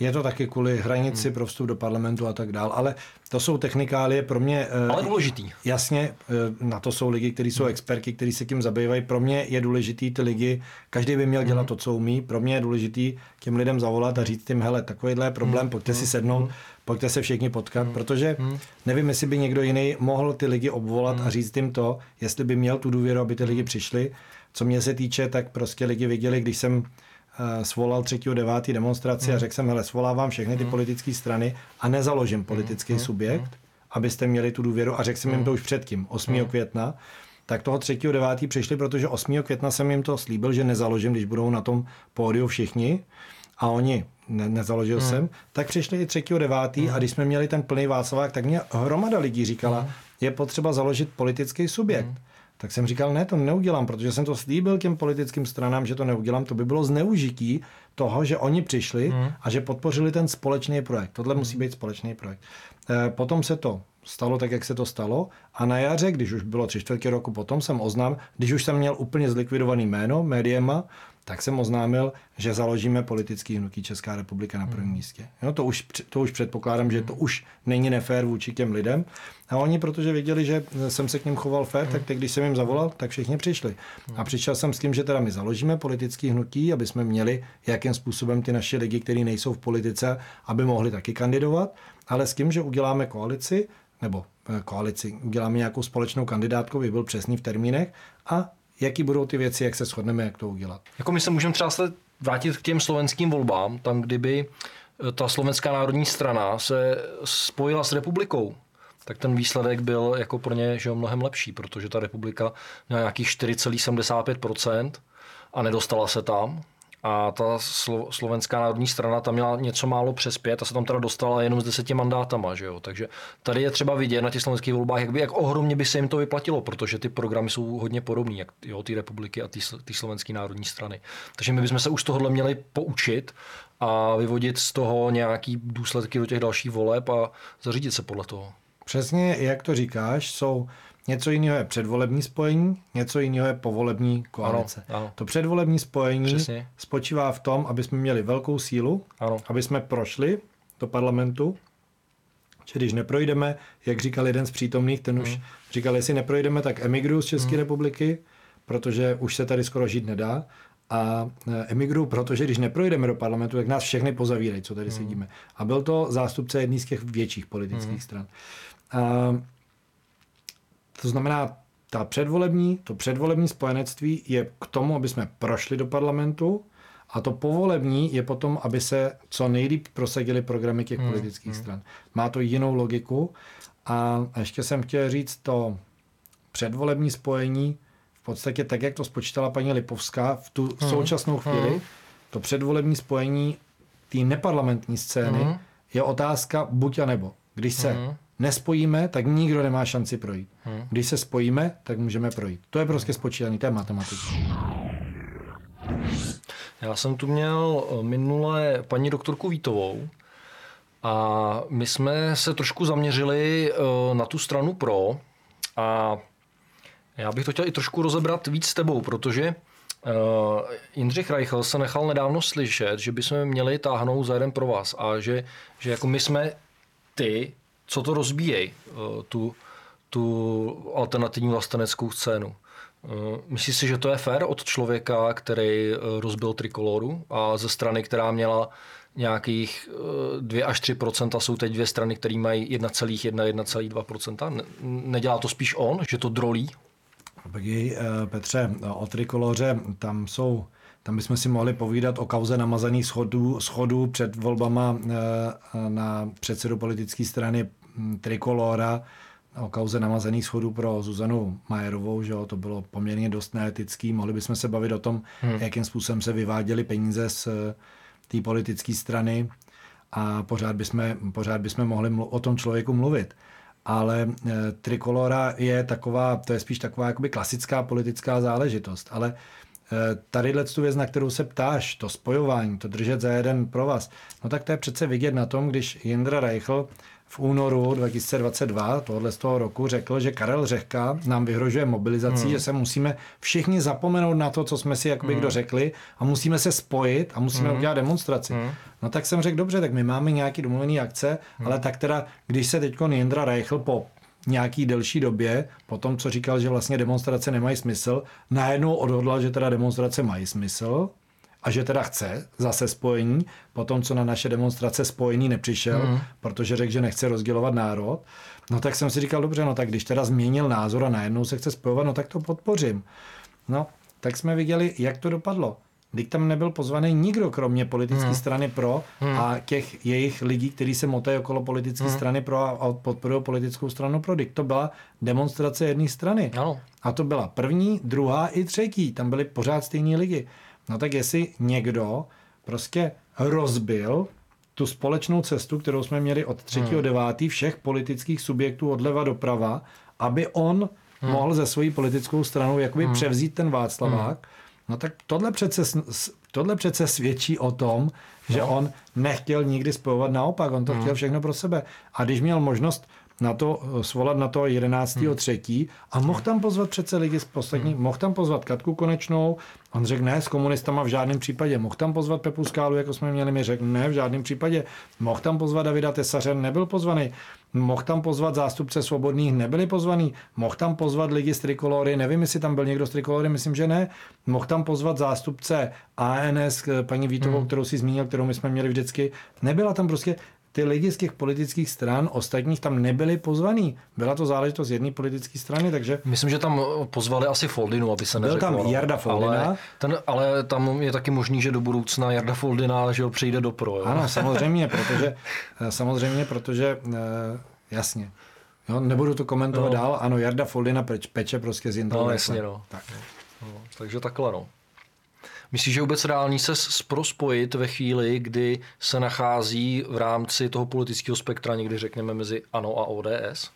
Speaker 2: Je to taky kvůli hranici hmm. pro vstup do parlamentu a tak dál, ale to jsou technikálie pro mě...
Speaker 1: Eh, ale důležitý.
Speaker 2: Jasně, eh, na to jsou lidi, kteří jsou hmm. experti, kteří se tím zabývají. Pro mě je důležitý ty lidi, každý by měl dělat hmm. to, co umí. Pro mě je důležitý těm lidem zavolat a říct jim, hele, takovýhle je problém, hmm. pojďte si sednout, pojďte se všichni potkat, protože nevím, jestli by někdo jiný mohl ty lidi obvolat a říct jim to, jestli by měl tu důvěru, aby ty lidi přišli. Co mě se týče, tak prostě lidi viděli, když jsem svolal 3.9. demonstraci hmm. a řekl jsem, hele, svolávám všechny ty hmm. politické strany a nezaložím politický hmm. subjekt, hmm. abyste měli tu důvěru a řekl jsem jim to už předtím, 8. Hmm. května, tak toho 3.9. přišli, protože 8. května jsem jim to slíbil, že nezaložím, když budou na tom pódiu všichni a oni ne, nezaložil hmm. jsem, tak přišli i 3.9. Hmm. a když jsme měli ten plný Václavák, tak mě hromada lidí říkala, hmm. je potřeba založit politický subjekt. Hmm. Tak jsem říkal, ne, to neudělám, protože jsem to slíbil těm politickým stranám, že to neudělám. To by bylo zneužití toho, že oni přišli hmm. a že podpořili ten společný projekt. Tohle hmm. musí být společný projekt. E, potom se to stalo tak, jak se to stalo. A na jaře, když už bylo tři čtvrtě roku potom, jsem oznám, když už jsem měl úplně zlikvidovaný jméno médiema, tak jsem oznámil, že založíme politický hnutí Česká republika na prvním hmm. místě. Jo, to, už, to už předpokládám, že to už není nefér vůči těm lidem. A oni, protože věděli, že jsem se k ním choval fér, tak teď, když jsem jim zavolal, tak všichni přišli. A přišel jsem s tím, že teda my založíme politický hnutí, aby jsme měli, jakým způsobem ty naše lidi, kteří nejsou v politice, aby mohli taky kandidovat, ale s tím, že uděláme koalici, nebo eh, koalici, uděláme nějakou společnou kandidátku, by byl přesný v termínech a jaký budou ty věci, jak se shodneme, jak to udělat.
Speaker 1: Jako my se můžeme třeba vrátit k těm slovenským volbám, tam kdyby eh, ta slovenská národní strana se spojila s republikou, tak ten výsledek byl jako pro ně že mnohem lepší, protože ta republika měla nějakých 4,75% a nedostala se tam a ta slo, slovenská národní strana tam měla něco málo přes pět a se tam teda dostala jenom s deseti mandátama, že jo? Takže tady je třeba vidět na těch slovenských volbách, jak, by, jak ohromně by se jim to vyplatilo, protože ty programy jsou hodně podobné, jak jo, ty republiky a ty, ty slovenské národní strany. Takže my bychom se už tohle měli poučit a vyvodit z toho nějaký důsledky do těch dalších voleb a zařídit se podle toho.
Speaker 2: Přesně, jak to říkáš, jsou Něco jiného je předvolební spojení, něco jiného je povolební koalice. Ano, ano. To předvolební spojení Přesně. spočívá v tom, aby jsme měli velkou sílu, ano. aby jsme prošli do parlamentu, že když neprojdeme, jak říkal jeden z přítomných, ten už hmm. říkal, jestli neprojdeme, tak emigruju z České hmm. republiky, protože už se tady skoro žít nedá. A e, emigruju, protože když neprojdeme do parlamentu, tak nás všechny pozavírají, co tady hmm. sedíme. A byl to zástupce jedný z těch větších politických hmm. stran. A to znamená, ta předvolební, to předvolební spojenectví je k tomu, aby jsme prošli do parlamentu A to povolební je potom, aby se co nejlíp prosadili programy těch hmm. politických hmm. stran. Má to jinou logiku. A ještě jsem chtěl říct to předvolební spojení, v podstatě tak, jak to spočítala paní Lipovská v tu hmm. současnou chvíli, hmm. to předvolební spojení té neparlamentní scény hmm. je otázka buď a nebo. Když se hmm. Nespojíme, tak nikdo nemá šanci projít. Hmm. Když se spojíme, tak můžeme projít. To je prostě spočítaný, to je matematika.
Speaker 1: Já jsem tu měl eh, minule paní doktorku Vítovou a my jsme se trošku zaměřili eh, na tu stranu pro a já bych to chtěl i trošku rozebrat víc s tebou, protože Uh, Jindřich Reichl se nechal nedávno slyšet, že bychom měli táhnout za jeden pro vás a že, že jako my jsme ty, co to rozbíjejí, uh, tu, tu alternativní vlasteneckou scénu. Uh, myslíš si, že to je fér od člověka, který rozbil trikoloru a ze strany, která měla nějakých 2 až 3% jsou teď dvě strany, které mají 1,1, 1,2% Nedělá to spíš on, že to drolí?
Speaker 2: Pegi, eh, Petře, o trikoloře tam jsou tam bychom si mohli povídat o kauze namazaných schodů, schodů před volbama eh, na předsedu politické strany Trikolora, o kauze namazaných schodů pro Zuzanu Majerovou, že jo, to bylo poměrně dost neetický. Mohli bychom se bavit o tom, hmm. jakým způsobem se vyváděly peníze z eh, té politické strany a pořád bychom, pořád bychom mohli o tom člověku mluvit ale e, trikolora je taková, to je spíš taková jakoby klasická politická záležitost, ale e, tadyhle tu věc, na kterou se ptáš, to spojování, to držet za jeden pro vás, no tak to je přece vidět na tom, když Jindra Reichl v únoru 2022 tohle z toho roku řekl, že Karel Řehka nám vyhrožuje mobilizací, hmm. že se musíme všichni zapomenout na to, co jsme si jakoby hmm. kdo řekli a musíme se spojit a musíme hmm. udělat demonstraci. Hmm. No tak jsem řekl, dobře, tak my máme nějaký domluvený akce, hmm. ale tak teda, když se teď Jindra Reichl po nějaký delší době, po tom, co říkal, že vlastně demonstrace nemají smysl, najednou odhodlal, že teda demonstrace mají smysl, a že teda chce zase spojení, po tom, co na naše demonstrace spojení nepřišel, mm. protože řekl, že nechce rozdělovat národ, no tak jsem si říkal, dobře, no tak když teda změnil názor a najednou se chce spojovat, no tak to podpořím. No, tak jsme viděli, jak to dopadlo. Když tam nebyl pozvaný nikdo, kromě politické hmm. strany pro hmm. a těch jejich lidí, kteří se motají okolo politické hmm. strany pro a podporují politickou stranu pro. Když to byla demonstrace jedné strany. Ano. A to byla první, druhá i třetí. Tam byly pořád stejní lidi. No tak jestli někdo prostě rozbil tu společnou cestu, kterou jsme měli od 3.9. Hmm. všech politických subjektů odleva doprava, aby on hmm. mohl ze svojí politickou stranou jakoby hmm. převzít ten Václavák, hmm. no tak tohle přece, tohle přece svědčí o tom, že no. on nechtěl nikdy spojovat naopak, on to hmm. chtěl všechno pro sebe. A když měl možnost na to, svolat na to 11. Hmm. třetí a mohl tam pozvat přece lidi z poslední, hmm. mohl tam pozvat Katku Konečnou, on řekl ne, s komunistama v žádném případě, mohl tam pozvat Pepu Skálu, jako jsme měli, mi řekl ne, v žádném případě, mohl tam pozvat Davida Tesaře, nebyl pozvaný, mohl tam pozvat zástupce svobodných, nebyli pozvaný, mohl tam pozvat lidi z Trikolory, nevím, jestli tam byl někdo z Trikolory, myslím, že ne, mohl tam pozvat zástupce ANS, paní Vítovou, hmm. kterou si zmínil, kterou my jsme měli vždycky, nebyla tam prostě ty lidi z těch politických stran ostatních tam nebyli pozvaní. Byla to záležitost jedné politické strany, takže...
Speaker 1: Myslím, že tam pozvali asi Foldinu, aby se
Speaker 2: neřeklo. Byl tam Jarda Foldina.
Speaker 1: Ale, ten, ale tam je taky možný, že do budoucna Jarda Foldina že ho přijde do pro. Jo?
Speaker 2: Ano, samozřejmě, protože, eh, samozřejmě, protože eh, jasně. Jo, nebudu to komentovat no. dál. Ano, Jarda Foldina peče prostě z.
Speaker 1: No, jasně, no. Tak. no. Takže takhle, no. Myslíš, že vůbec reálný se prospojit ve chvíli, kdy se nachází v rámci toho politického spektra někdy řekněme mezi ANO a ODS?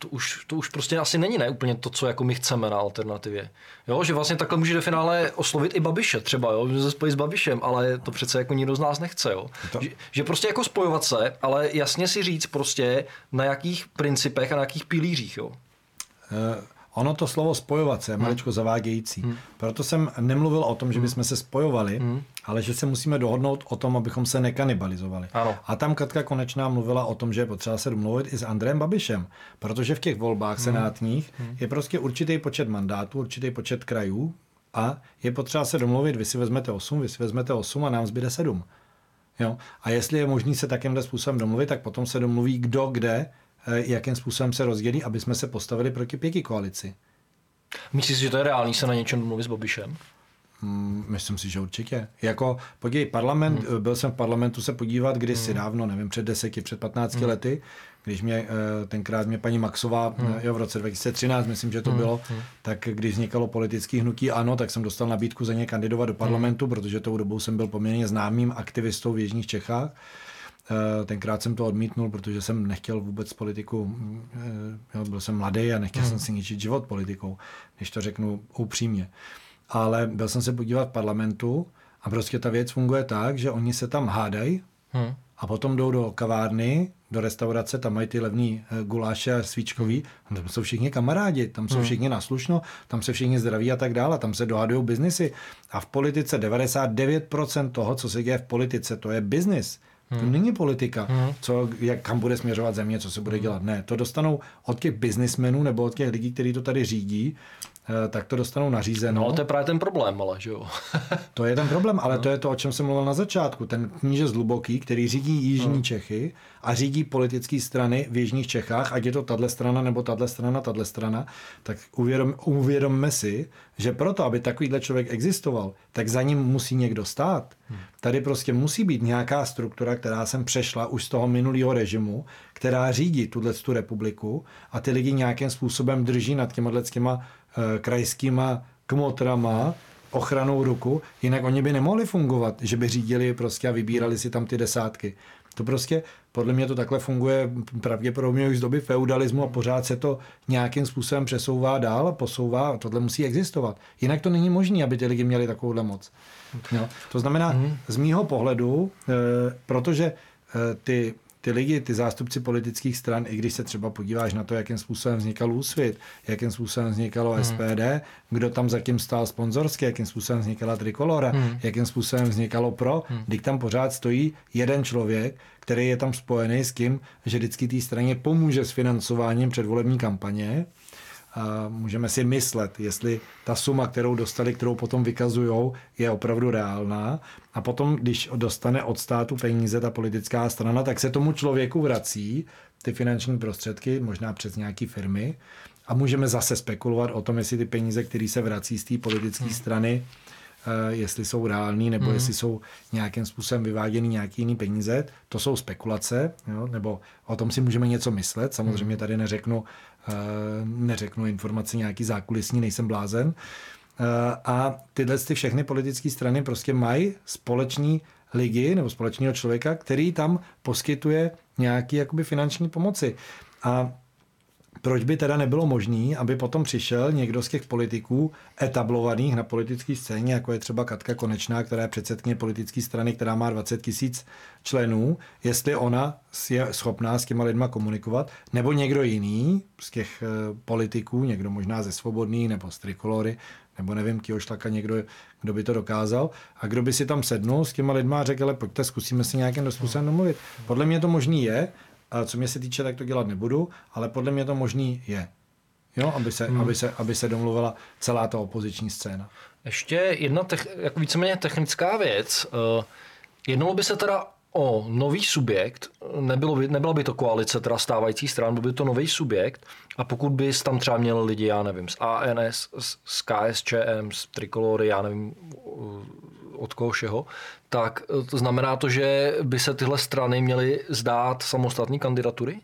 Speaker 1: to už, to už prostě asi není ne úplně to, co jako my chceme na alternativě. Jo, že vlastně takhle může do finále oslovit i Babiše třeba, jo, že se spojí s Babišem, ale to přece jako nikdo z nás nechce, jo. To... Že, že, prostě jako spojovat se, ale jasně si říct prostě na jakých principech a na jakých pilířích, jo.
Speaker 2: Uh... Ono to slovo spojovat se je hmm. maličko zavádějící. Hmm. Proto jsem nemluvil o tom, že hmm. bychom se spojovali, hmm. ale že se musíme dohodnout o tom, abychom se nekanibalizovali.
Speaker 1: Ano.
Speaker 2: A tam Katka Konečná mluvila o tom, že je potřeba se domluvit i s Andrejem Babišem, protože v těch volbách hmm. senátních hmm. je prostě určitý počet mandátů, určitý počet krajů a je potřeba se domluvit, vy si vezmete 8, vy si vezmete 8 a nám zbyde 7. Jo? A jestli je možný se takýmhle způsobem domluvit, tak potom se domluví, kdo kde jakým způsobem se rozdělí, aby jsme se postavili proti pěti koalici.
Speaker 1: Myslíš, že to je reálný se na něčem domluvit s Bobišem?
Speaker 2: Hmm, myslím si, že určitě. Jako, podívej, parlament, hmm. byl jsem v parlamentu se podívat kdysi hmm. dávno, nevím, před deseti, před 15 hmm. lety, když mě eh, tenkrát mě paní Maxová, hmm. jo, v roce 2013, myslím, že to hmm. bylo, hmm. tak když vznikalo politické hnutí ANO, tak jsem dostal nabídku za ně kandidovat do parlamentu, hmm. protože tou dobou jsem byl poměrně známým aktivistou v Jižních Čechách. Eh, tenkrát jsem to odmítnul, protože jsem nechtěl vůbec politiku, eh, jo, byl jsem mladý a nechtěl hmm. jsem si ničit život politikou, když to řeknu upřímně. Ale byl jsem se podívat v parlamentu a prostě ta věc funguje tak, že oni se tam hádají hmm. a potom jdou do kavárny, do restaurace, tam mají ty levný eh, guláše a svíčkový, tam jsou všichni kamarádi, tam jsou hmm. všichni naslušno, tam se všichni zdraví a tak dále, tam se dohadují biznisy. A v politice 99% toho, co se děje v politice, to je biznis. Hmm. To není politika, hmm. co, jak, kam bude směřovat země, co se bude dělat. Ne, to dostanou od těch biznismenů nebo od těch lidí, kteří to tady řídí, tak to dostanou nařízeno.
Speaker 1: No, to je právě ten problém, ale že jo.
Speaker 2: to je ten problém, ale no. to je to, o čem jsem mluvil na začátku. Ten kníže Hluboký, který řídí Jižní no. Čechy a řídí politické strany v Jižních Čechách, ať je to tahle strana nebo tahle strana, tahle strana, tak uvědom, uvědomme si, že proto, aby takovýhle člověk existoval, tak za ním musí někdo stát. Tady prostě musí být nějaká struktura, která jsem přešla už z toho minulého režimu, která řídí tuhle tu republiku a ty lidi nějakým způsobem drží nad těma těma krajskýma kmotrama ochranou ruku, jinak oni by nemohli fungovat, že by řídili prostě a vybírali si tam ty desátky. To prostě, podle mě to takhle funguje pravděpodobně už z doby feudalismu a pořád se to nějakým způsobem přesouvá dál a posouvá a tohle musí existovat. Jinak to není možné, aby ty lidi měli takovouhle moc. Jo? To znamená, mm. z mýho pohledu, e, protože e, ty ty lidi, ty zástupci politických stran, i když se třeba podíváš na to, jakým způsobem vznikal Úsvit, jakým způsobem vznikalo hmm. SPD, kdo tam zatím stál sponzorsky, jakým způsobem vznikala Trikolora, hmm. jakým způsobem vznikalo PRO, hmm. když tam pořád stojí jeden člověk, který je tam spojený s tím, že vždycky té straně pomůže s financováním předvolební kampaně, a můžeme si myslet, jestli ta suma, kterou dostali, kterou potom vykazují, je opravdu reálná. A potom, když dostane od státu peníze ta politická strana, tak se tomu člověku vrací ty finanční prostředky, možná přes nějaké firmy. A můžeme zase spekulovat o tom, jestli ty peníze, které se vrací z té politické hmm. strany, jestli jsou reální, nebo hmm. jestli jsou nějakým způsobem vyváděny nějaký jiný peníze. To jsou spekulace, jo? nebo o tom si můžeme něco myslet. Samozřejmě hmm. tady neřeknu, Eh, neřeknu informace nějaký zákulisní, nejsem blázen. Eh, a tyhle ty všechny politické strany prostě mají společný ligy nebo společného člověka, který tam poskytuje nějaký jakoby finanční pomoci. A proč by teda nebylo možné, aby potom přišel někdo z těch politiků etablovaných na politické scéně, jako je třeba Katka Konečná, která je předsedkyně politické strany, která má 20 tisíc členů, jestli ona je schopná s těma lidma komunikovat, nebo někdo jiný z těch eh, politiků, někdo možná ze Svobodný nebo z Trikolory, nebo nevím, kýho šlaka někdo, kdo by to dokázal, a kdo by si tam sednul s těma lidma a řekl, ale pojďte, zkusíme si nějakým způsobem domluvit. Podle mě to možný je, co mě se týče, tak to dělat nebudu, ale podle mě to možný je. Jo, aby se, hmm. aby se, aby se domluvila celá ta opoziční scéna.
Speaker 1: Ještě jedna tech, jako víceméně technická věc. Uh, jednalo by se teda o nový subjekt, nebylo by, nebyla by to koalice teda stávající stran, byl by to nový subjekt a pokud bys tam třeba měl lidi, já nevím, z ANS, z KSČM, z Trikolory, já nevím, od koho všeho, tak eh, to znamená to, že by se tyhle strany měly zdát samostatní kandidatury?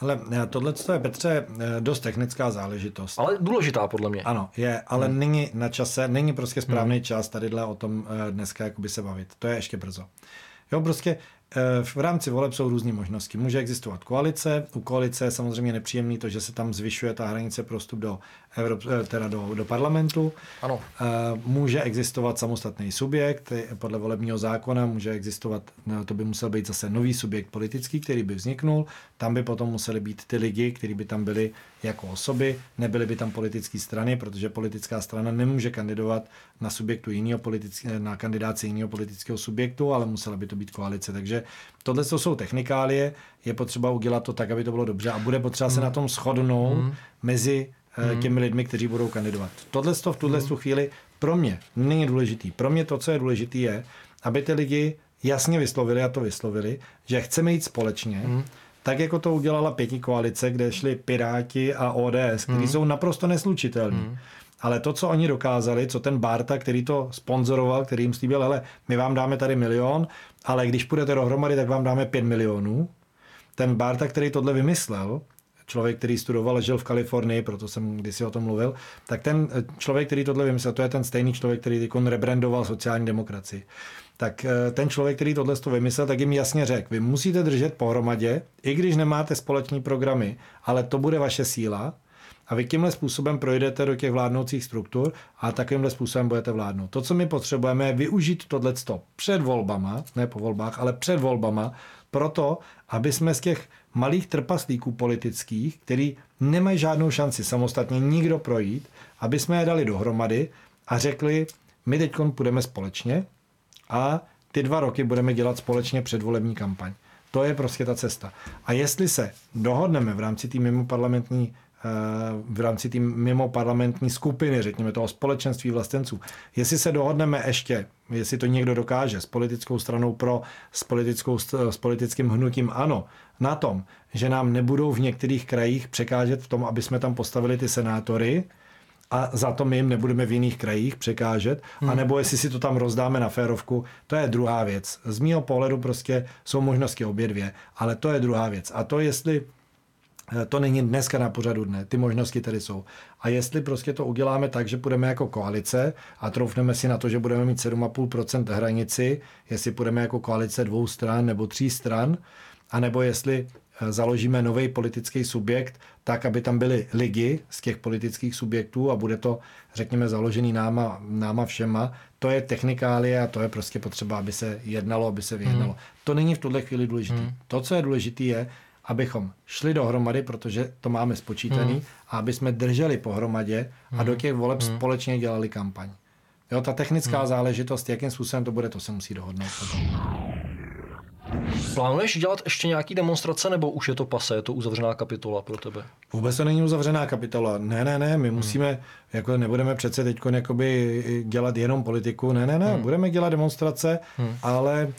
Speaker 2: Ale eh, tohle je, Petře, eh, dost technická záležitost.
Speaker 1: Ale důležitá podle mě.
Speaker 2: Ano, je, ale hmm. není na čase, není prostě správný hmm. čas tadyhle o tom dneska jakoby se bavit. To je ještě brzo. Jo, prostě v rámci voleb jsou různé možnosti. Může existovat koalice. U koalice je samozřejmě nepříjemný to, že se tam zvyšuje ta hranice pro vstup do, Evrop, eh, teda do, do parlamentu.
Speaker 1: Ano.
Speaker 2: Eh, může existovat samostatný subjekt podle volebního zákona, může existovat, no, to by musel být zase nový subjekt politický, který by vzniknul. Tam by potom museli být ty lidi, kteří by tam byli jako osoby, nebyly by tam politické strany, protože politická strana nemůže kandidovat na subjektu jiného politického, na kandidáci jiného politického subjektu, ale musela by to být koalice. Takže tohle jsou technikálie, je potřeba udělat to tak, aby to bylo dobře a bude potřeba hmm. se na tom shodnout hmm. mezi hmm. těmi lidmi, kteří budou kandidovat. Tohle v tuhle hmm. chvíli pro mě není důležitý. Pro mě to, co je důležité, je, aby ty lidi jasně vyslovili a to vyslovili, že chceme jít společně hmm tak jako to udělala pěti koalice, kde šli Piráti a ODS, kteří hmm. jsou naprosto neslučitelní. Hmm. Ale to, co oni dokázali, co ten Barta, který to sponzoroval, který jim slíbil, hele, my vám dáme tady milion, ale když půjdete dohromady, tak vám dáme pět milionů. Ten Barta, který tohle vymyslel, člověk, který studoval a žil v Kalifornii, proto jsem kdysi o tom mluvil, tak ten eh, člověk, který tohle vymyslel, to je ten stejný člověk, který teď rebrandoval sociální demokracii. Tak eh, ten člověk, který tohle to vymyslel, tak jim jasně řekl, vy musíte držet pohromadě, i když nemáte společní programy, ale to bude vaše síla, a vy tímhle způsobem projdete do těch vládnoucích struktur a takovýmhle způsobem budete vládnout. To, co my potřebujeme, je využít tohleto před volbama, ne po volbách, ale před volbama, proto, aby jsme z těch malých trpaslíků politických, který nemají žádnou šanci samostatně nikdo projít, aby jsme je dali dohromady a řekli, my teď půjdeme společně a ty dva roky budeme dělat společně předvolební kampaň. To je prostě ta cesta. A jestli se dohodneme v rámci té mimo parlamentní v rámci té mimo parlamentní skupiny, řekněme toho společenství vlastenců. Jestli se dohodneme ještě, jestli to někdo dokáže s politickou stranou pro, s, politickou, s politickým hnutím ano, na tom, že nám nebudou v některých krajích překážet v tom, aby jsme tam postavili ty senátory, a za to my jim nebudeme v jiných krajích překážet, hmm. anebo jestli si to tam rozdáme na férovku, to je druhá věc. Z mýho pohledu prostě jsou možnosti obě dvě, ale to je druhá věc. A to, jestli Eh, to není dneska na pořadu dne, ty možnosti tady jsou. A jestli prostě to uděláme tak, že budeme jako koalice a troufneme si na to, že budeme mít 7,5% hranici, jestli budeme jako koalice dvou stran nebo tří stran, anebo jestli eh, založíme nový politický subjekt, tak, aby tam byly ligy z těch politických subjektů a bude to, řekněme, založený náma, náma všema. To je technikálie a to je prostě potřeba, aby se jednalo, aby se vyjednalo. Hmm. To není v tuhle chvíli důležité. Hmm. To, co je důležité, je, abychom šli dohromady, protože to máme spočítaný, hmm. a aby jsme drželi pohromadě a do hmm. těch voleb hmm. společně dělali kampaň. Jo, ta technická hmm. záležitost, jakým způsobem to bude, to se musí dohodnout.
Speaker 1: Plánuješ dělat ještě nějaký demonstrace, nebo už je to pase, je to uzavřená kapitola pro tebe?
Speaker 2: Vůbec to není uzavřená kapitola. Ne, ne, ne, my hmm. musíme, jako nebudeme přece teď dělat jenom politiku, ne, ne, ne, hmm. budeme dělat demonstrace, hmm. ale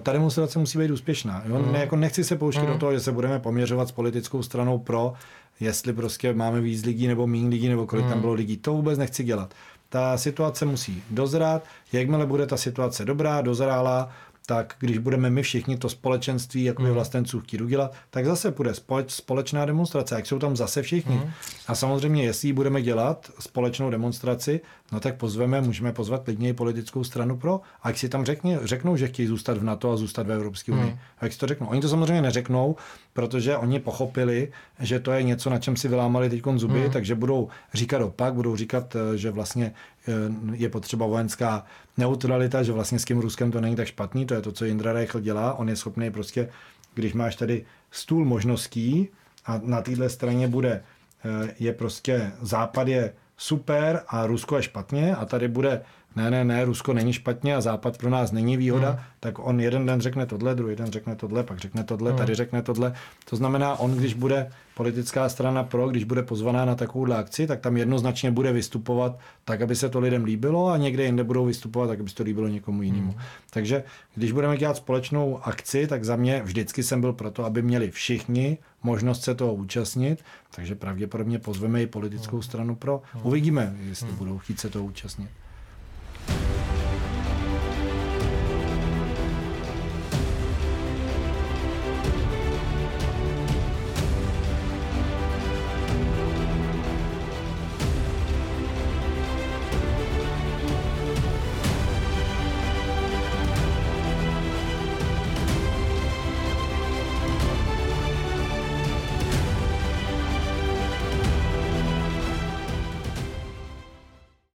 Speaker 2: ta demonstrace musí být úspěšná. Jo? Mm. Ne, jako nechci se pouštět mm. do toho, že se budeme poměřovat s politickou stranou pro, jestli prostě máme víc lidí nebo méně lidí, nebo kolik mm. tam bylo lidí. To vůbec nechci dělat. Ta situace musí dozrát. Jakmile bude ta situace dobrá, dozrála, tak když budeme my všichni to společenství jako mm. vlastenců chtít udělat, tak zase bude společ, společná demonstrace, jak jsou tam zase všichni. Mm. A samozřejmě, jestli budeme dělat společnou demonstraci, no tak pozveme, můžeme pozvat klidně i politickou stranu pro, a jak si tam řekně, řeknou, že chtějí zůstat v NATO a zůstat v Evropské unii. Mm. A jak si to řeknou? Oni to samozřejmě neřeknou, protože oni pochopili, že to je něco, na čem si vylámali teď zuby, mm. takže budou říkat opak, budou říkat, eh, že vlastně eh, je potřeba vojenská neutralita, že vlastně s tím Ruskem to není tak špatný, to je to, co Indra Reichl dělá, on je schopný prostě, když máš tady stůl možností a na téhle straně bude, eh, je prostě západ je super a Rusko je špatně a tady bude ne, ne, ne, Rusko není špatně a Západ pro nás není výhoda, hmm. tak on jeden den řekne tohle, druhý den řekne tohle, pak řekne tohle, hmm. tady řekne tohle. To znamená, on, když bude politická strana pro, když bude pozvaná na takovou akci, tak tam jednoznačně bude vystupovat tak, aby se to lidem líbilo a někde jinde budou vystupovat tak, aby se to líbilo někomu jinému. Hmm. Takže když budeme dělat společnou akci, tak za mě vždycky jsem byl proto, aby měli všichni možnost se toho účastnit, takže pravděpodobně pozveme i politickou stranu pro. Hmm. Uvidíme, jestli hmm. budou chtít se toho účastnit.